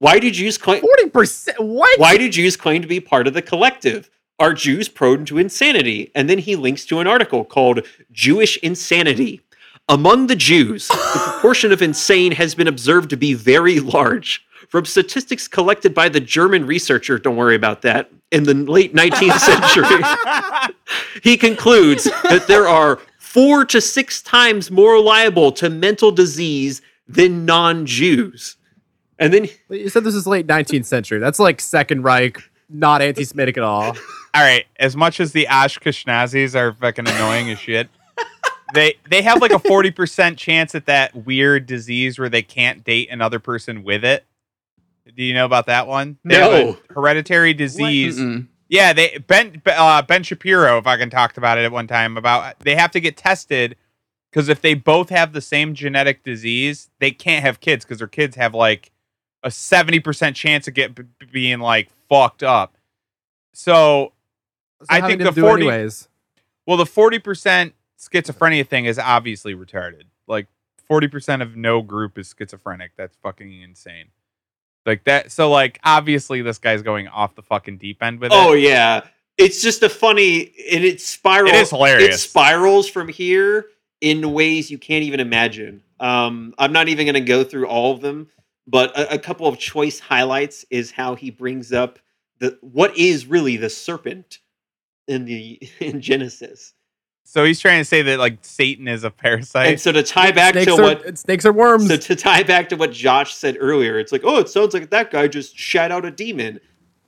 Why do Jews claim Forty percent. What? why do Jews claim to be part of the collective? Are Jews prone to insanity? And then he links to an article called Jewish Insanity. Among the Jews, the [LAUGHS] proportion of insane has been observed to be very large. From statistics collected by the German researcher, don't worry about that, in the late 19th [LAUGHS] century, he concludes that there are four to six times more liable to mental disease than non Jews. And then You said this is late 19th century. That's like Second Reich, not anti-Semitic at all. All right, as much as the Ashkenazis are fucking annoying as shit, they they have like a forty percent chance at that weird disease where they can't date another person with it. Do you know about that one? They No. hereditary disease. Yeah, they Ben uh, Ben Shapiro fucking talked about it at one time about they have to get tested because if they both have the same genetic disease, they can't have kids because their kids have like a seventy percent chance of get b- being like fucked up. So So I think the 40 anyways. well, the forty percent schizophrenia thing is obviously retarded. Like forty percent of no group is schizophrenic. That's fucking insane. Like that. So like obviously this guy's going off the fucking deep end with Oh it. yeah, it's just a funny and it spirals. It is hilarious. It spirals from here in ways you can't even imagine. Um, I'm not even going to go through all of them, but a, a couple of choice highlights is how he brings up the what is really the serpent in the [LAUGHS] in Genesis. So he's trying to say that like Satan is a parasite. And so to tie back snakes, to are, what snakes are worms. So to tie back to what Josh said earlier, it's like, oh, it sounds like that guy just shat out a demon.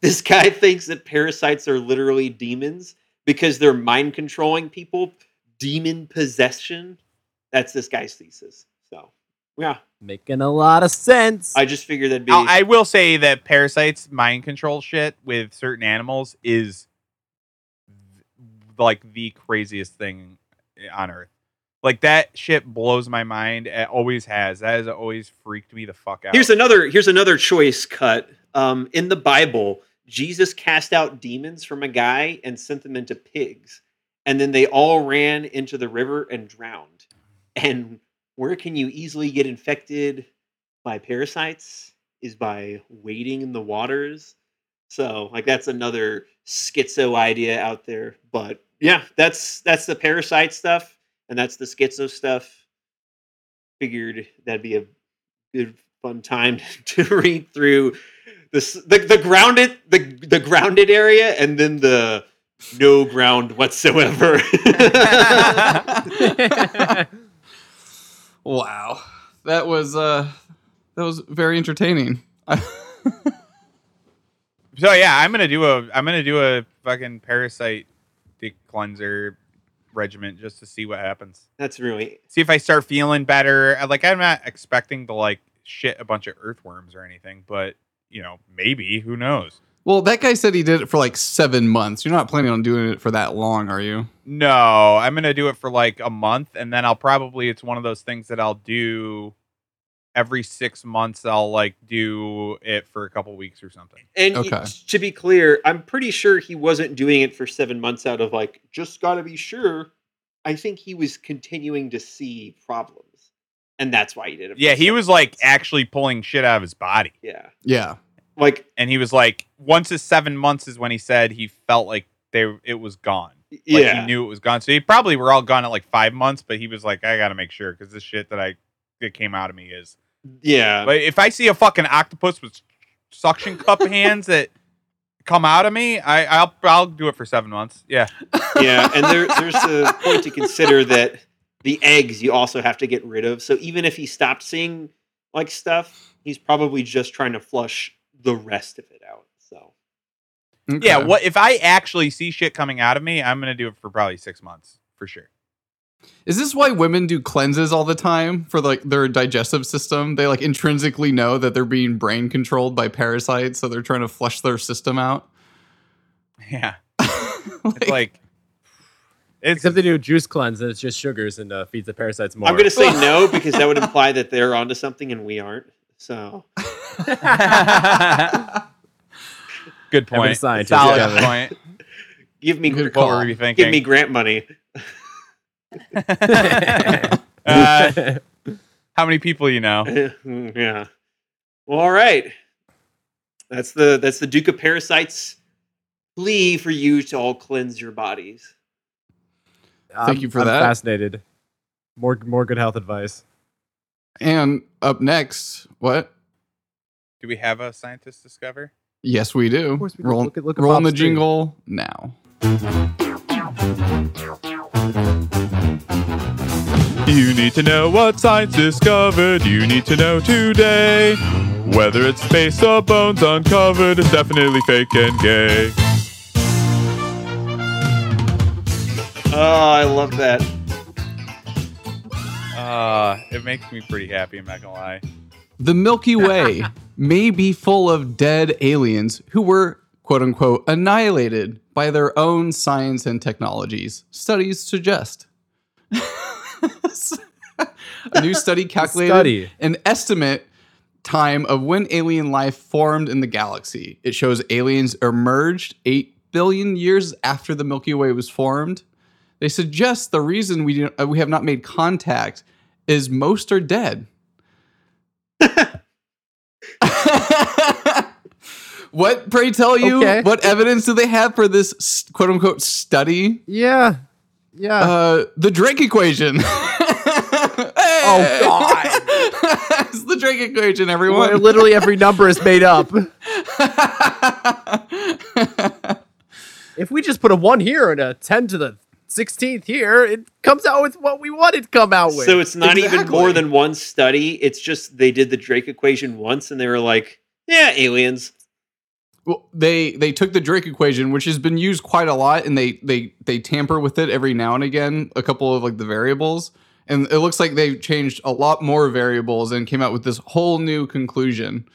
This [LAUGHS] guy thinks that parasites are literally demons because they're mind controlling people. Demon possession. That's this guy's thesis. So yeah, Making a lot of sense. I just figured that'd be. I, I will say that parasites mind control shit with certain animals is th- like the craziest thing on earth. Like that shit blows my mind. It always has. That has always freaked me the fuck out. here's another. Here's another choice cut. Um, in the Bible, Jesus cast out demons from a guy and sent them into pigs, and then they all ran into the river and drowned. And where can you easily get infected by parasites is by wading in the waters. So, like that's another schizo idea out there. But yeah, that's that's the parasite stuff, and that's the schizo stuff. Figured that'd be a good fun time [LAUGHS] to read through this the, the grounded the the grounded area and then the no ground whatsoever. [LAUGHS] [LAUGHS] wow, that was uh, that was very entertaining. [LAUGHS] So yeah, I'm gonna do a I'm gonna do a fucking parasite dick cleanser regiment just to see what happens. That's really See if I start feeling better. Uh, Like I'm not expecting to like shit a bunch of earthworms or anything, but you know maybe who knows. Well, that guy said he did it for like seven months. You're not planning on doing it for that long, are you? No, I'm gonna do it for like a month, and then I'll probably it's one of those things that I'll do every six months. I'll like do it for a couple weeks or something. And y- Okay. to be clear, I'm pretty sure he wasn't doing it for seven months out of like, just gotta be sure. I think he was continuing to see problems. And that's why he did it. Yeah, he seven was like months. actually pulling shit out of his body. Yeah. Yeah. Like, and he was like, once his seven months is when he said he felt like they it was gone. Like yeah. he knew it was gone. So he probably were all gone at like five months, but he was like, I gotta make sure because this shit that I that came out of me is. yeah. But if I see a fucking octopus with suction cup [LAUGHS] hands that come out of me, I I'll I'll do it for seven months. Yeah. yeah. And there, [LAUGHS] there's a point to consider that the eggs you also have to get rid of. So even if he stopped seeing like stuff, he's probably just trying to flush the rest of it out. So Yeah. What if I actually see shit coming out of me? I'm gonna do it for probably six months for sure. Is this why women do cleanses all the time for like their digestive system? They like intrinsically know that they're being brain controlled by parasites, so they're trying to flush their system out. Yeah. [LAUGHS] It's like it's Except they do a juice cleanse and it's just sugars and uh, feeds the parasites more. I'm going to say [LAUGHS] no because that would imply that they're onto something and we aren't. So [LAUGHS] good point. Solid Kevin. point. give me Good What call. were we thinking? give me grant money. [LAUGHS] uh, how many people you know? [LAUGHS] yeah. Well, all right. That's the that's the Duke of Parasites plea for you to all cleanse your bodies. Thank I'm- you for I'm that. Fascinated. More more good health advice. and up next, what? Do we have a scientist discover? Yes, we do. course we do. Roll, Look at- look at rolling the Bob's jingle now. You need to know what science discovered. You need to know today. Whether it's space or bones uncovered, it's definitely fake and gay. Oh, I love that. Uh, it makes me pretty happy. I'm not gonna lie. The Milky Way [LAUGHS] may be full of dead aliens who were, quote unquote, annihilated by their own science and technologies. Studies suggest. [LAUGHS] A new study calculated Study. an estimate time of when alien life formed in the galaxy. It shows aliens emerged 8 billion years after the Milky Way was formed. They suggest the reason we, do, uh, we have not made contact is most are dead. [LAUGHS] [LAUGHS] what, pray tell you, Okay. what evidence do they have for this quote unquote study? Yeah. Yeah. Uh, the Drake equation. [LAUGHS] oh, God. [LAUGHS] it's the Drake equation, Where everyone. literally every number is made up. If we just put a 1 here and a 10 to the 16th here, it comes out with what we wanted to come out with. So it's not even more than one study. It's just they did the Drake equation once and they were like, yeah, aliens. Well, they they took the Drake equation, which has been used quite a lot, and they they they tamper with it every now and again, a couple of like the variables, and it looks like they've changed a lot more variables and came out with this whole new conclusion.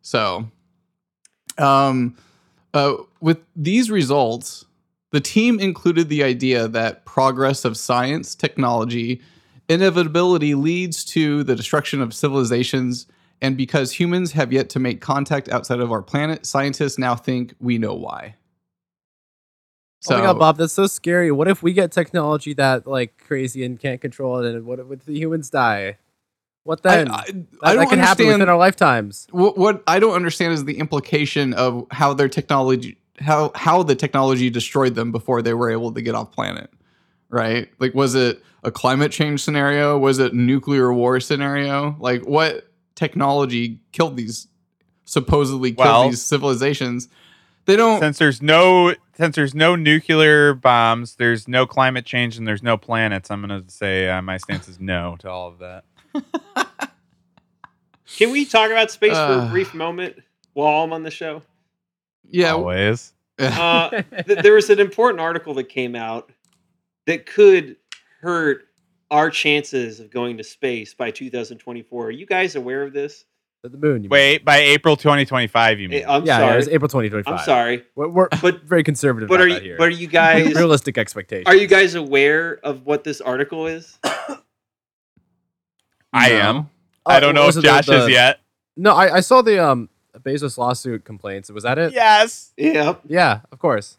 So, um, uh, with these results, the team included the idea that progress of science, technology, inevitability leads to the destruction of civilizations. And because humans have yet to make contact outside of our planet, scientists now think we know why. oh my god, Bob, that's so scary. What if we get technology that like crazy and can't control it, and what if the humans die? What then? I, that, I that can happen within our lifetimes. what, what I don't understand is the implication of how their technology, how how the technology destroyed them before they were able to get off planet. Right? Like, was it a climate change scenario? Was it nuclear war scenario? Like, what technology killed these supposedly killed Well- these civilizations They don't. since there's no since there's no nuclear bombs, there's no climate change, and there's no planets. I'm gonna say uh, my stance is no to all of that. [LAUGHS] Can we talk about space for Uh. a brief moment while I'm on the show? Yeah. Always. [LAUGHS] Uh, th- there was an important article that came out that could hurt our chances of going to space by 2024. Are you guys aware of this? The moon. You mean. Wait, by April 2025, you mean? I'm yeah, yeah, sorry. it's April 2025. I'm sorry. We're, we're But- very conservative But are you here. but are you guys [LAUGHS] Realistic expectations. are you guys aware of what this article is? [COUGHS] I No. am. Oh, I don't know if was it the- Josh the- is yet. No, I, I saw the um Bezos lawsuit complaints. Was that it? Yes. Yep. Yeah, of course.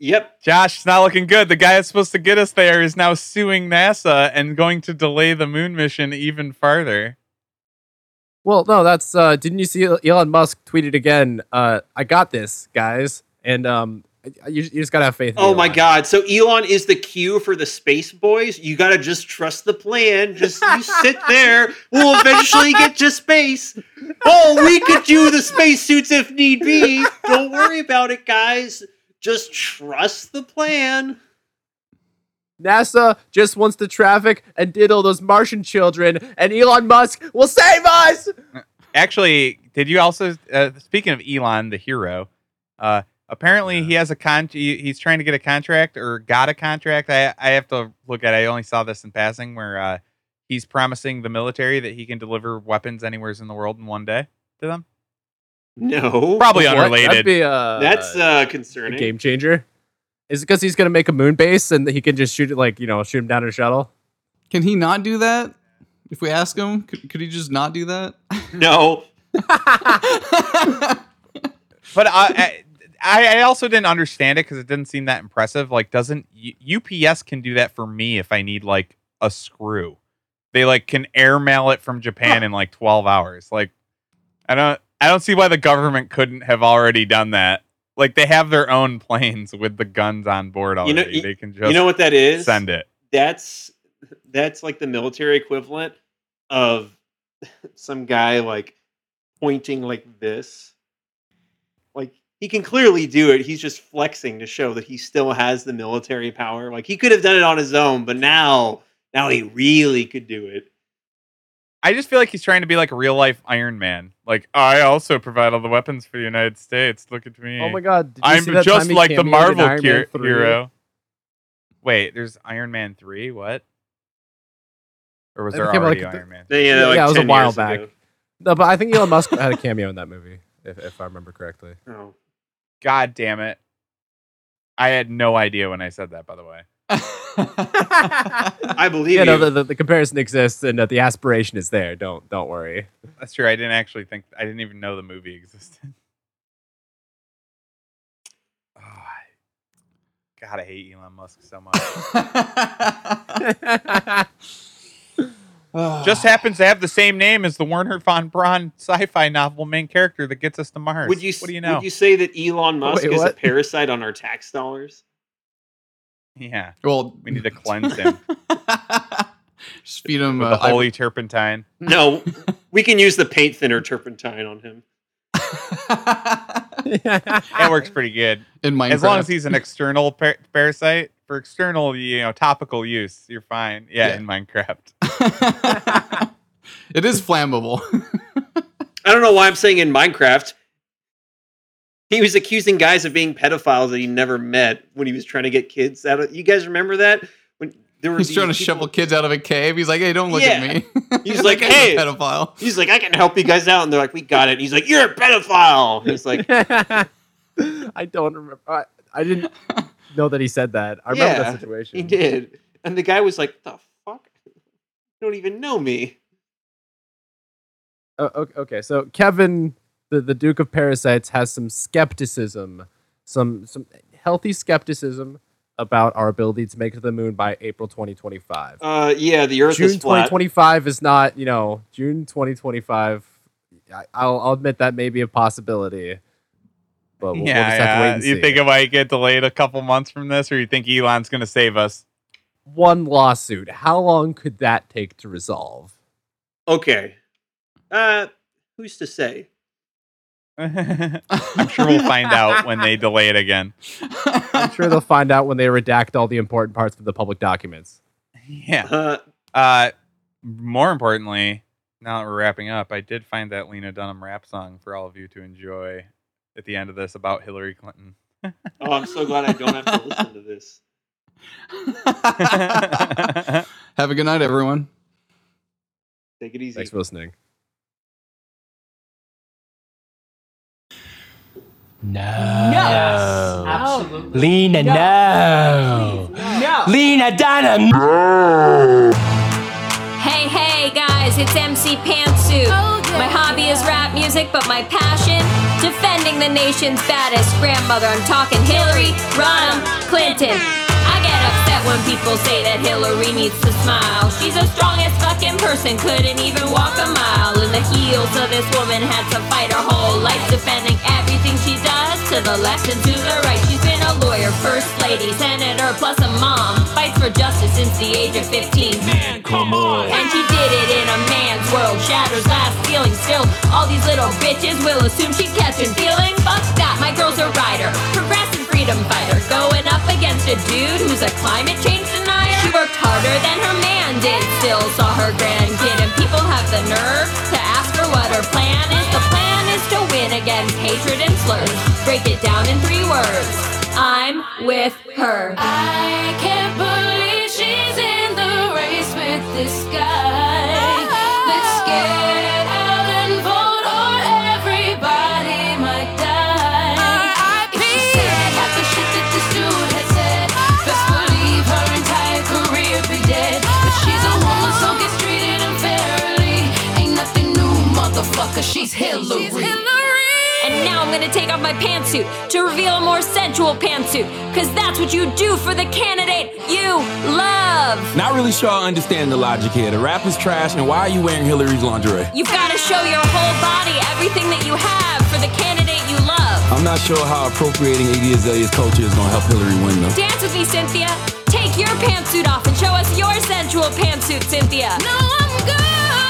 Yep. Josh, it's not looking good. The guy that's supposed to get us there is now suing NASA and going to delay the moon mission even farther. Well, no, that's uh didn't you see Elon Musk tweeted again, uh I got this, guys. And um you, you just got to have faith in Oh my god. So Elon is the cue for the space boys. You got to just trust the plan. Just you sit [LAUGHS] there. We'll eventually get to space. Oh, we could do the spacesuits if need be. Don't worry about it, guys. Just trust the plan. NASA just wants to traffic and diddle those Martian children and Elon Musk will save us. Actually, did you also uh, speaking of Elon, the hero? Uh, apparently, he has a con. He's trying to get a contract or got a contract. I I have to look at. it. I only saw this in passing where uh, he's promising the military that he can deliver weapons anywhere in the world in one day to them. No. Probably What? unrelated. That'd be uh, That's uh a concerning. game changer. Is it because he's gonna make a moon base and he can just shoot it like you know shoot him down in a shuttle? Can he not do that? If we ask him, could, could he just not do that? No. [LAUGHS] But I, I, I also didn't understand it because it didn't seem that impressive. Like, doesn't U- UPS can do that for me if I need like a screw? They like can airmail it from Japan in like twelve hours. Like, I don't, I don't see why the government couldn't have already done that. Like, they have their own [LAUGHS] planes with the guns on board You know- already. they can just You know what that is? send it. that's that's like the military equivalent of [LAUGHS] some guy like pointing like this. Like he can clearly do it. He's just flexing to show that he still has the military power. Like he could have done it on his own, but now now he really could do it. I just feel like he's trying to be like a real life Iron Man. Like, I also provide all the weapons for the United States. Look at me. Oh my god! Did you I'm see that just time like the Marvel Iron hero- hero. Wait, there's Iron Man three. What? Or was It there already like the- Iron Man? Yeah, Yeah, like it was a while back. ago. No, but I think Elon Musk had a cameo in that movie, if, if I remember correctly. Oh. God damn it! I had no idea when I said that. By the way, I believe Yeah, no, you. the, the, the comparison exists and uh, the aspiration is there. Don't don't worry. that's true. I didn't actually think. I didn't even know the movie existed. Oh, [SIGHS] I- God, I hate Elon Musk so much. [LAUGHS] [LAUGHS] [LAUGHS] Just happens to have the same name as the Wernher von Braun sci-fi novel main character that gets us to Mars. would you What do you know? would you say that Elon Musk Wait, is a parasite on our tax dollars? yeah, well, we need to cleanse him [LAUGHS] just feed him with uh, the holy turpentine. No, [LAUGHS] we can use the paint thinner turpentine on him. [LAUGHS] That works pretty good. in Minecraft. As long as he's an external par- parasite for external, you know, topical use, you're fine. Yeah, Yeah. in Minecraft. [LAUGHS] [LAUGHS] it is flammable. I don't know why I'm saying in Minecraft. He was accusing guys of being pedophiles that he never met when he was trying to get kids out of. You guys remember that when there were He's trying to people- shovel kids out of a cave. He's like, "Hey, don't look Yeah. at me." He's That [LAUGHS] like, guy's a "Hey." pedophile." He's like, I can help you guys out, and they're like, we got it. And he's like, you're a pedophile. He's like, I don't remember. I, I didn't know that he said that. I remember Yeah, that situation. he did, and the guy was like, the fuck, you don't even know me. Oh, okay, okay, so Kevin, the, the Duke of Parasites, has some skepticism, some some healthy skepticism about our ability to make it to the moon by April 2025. Uh, yeah, the Earth June is flat. 2025 is not, you know, June 2025. I, I'll, I'll admit that may be a possibility, but we'll, we'll yeah, have to wait yeah. and You see. think it might get delayed a couple months from this, or you think Elon's going to save us? One lawsuit. How long could that take to resolve? Okay, uh, who's to say? [LAUGHS] I'm sure we'll find out when they delay it again. I'm sure they'll find out when they redact all the important parts of the public documents. Yeah. Uh, Uh, more importantly, now that we're wrapping up, I did find that Lena Dunham rap song for all of you to enjoy at the end of this about Hillary Clinton. oh, I'm so glad I don't have to listen to this. [LAUGHS] Have a good night, everyone. Take it easy. Thanks for listening. No. Yes. Absolutely. Lena, no. No. Lena Dunham. No. Hey, hey, guys, it's MC Pantsuit. Oh, my hobby is rap music, but my passion, defending the nation's baddest grandmother. I'm talking Hillary Rodham Clinton. I get upset when people say that Hillary needs to smile. She's the strongest fucking person, couldn't even walk a mile. In the heels of this woman, had to fight her whole life, defending everything she does to the left and to the right. She's been a lawyer, first lady, senator, plus a mom. Fights for justice since the age of 15. Man, come on. And she did it in a man's world, shatters glass ceilings. Still, all these little bitches will assume she's catching feelings. Fuck that, my girl's a writer, progressive freedom fighter, going up against a dude who's a climate change denier. She worked harder than her man did, still saw her grandkid, and people have the nerve to ask her what her plan is. The plan is to win against hatred and slurs. Break it down in three words. I'm with her. I can't believe she's in the race with this guy. Let's get out and vote or everybody might die. If she said half the shit that this dude had said, best believe her entire career be dead. But she's a woman, so gets treated unfairly. Ain't nothing new, motherfucker. She's Hillary. And now I'm gonna take off my pantsuit to reveal a more sensual pantsuit. Cause that's what you do for the candidate you love. Not really sure I understand the logic here. The rap is trash, and why are you wearing Hillary's lingerie? You've gotta show your whole body, everything that you have for the candidate you love. I'm not sure how appropriating Iggy Azalea's culture is gonna help Hillary win, though. Dance with me, Cynthia. Take your pantsuit off and show us your sensual pantsuit, Cynthia. No, I'm good.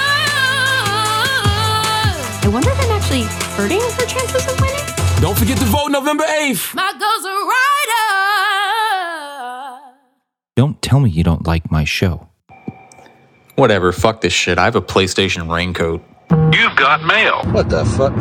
I wonder if I'm actually hurting her chances of winning. Don't forget to vote November 8th. My girl's a writer. Don't tell me you don't like my show. Whatever, fuck this shit. I have a PlayStation raincoat. You've got mail. What the fuck?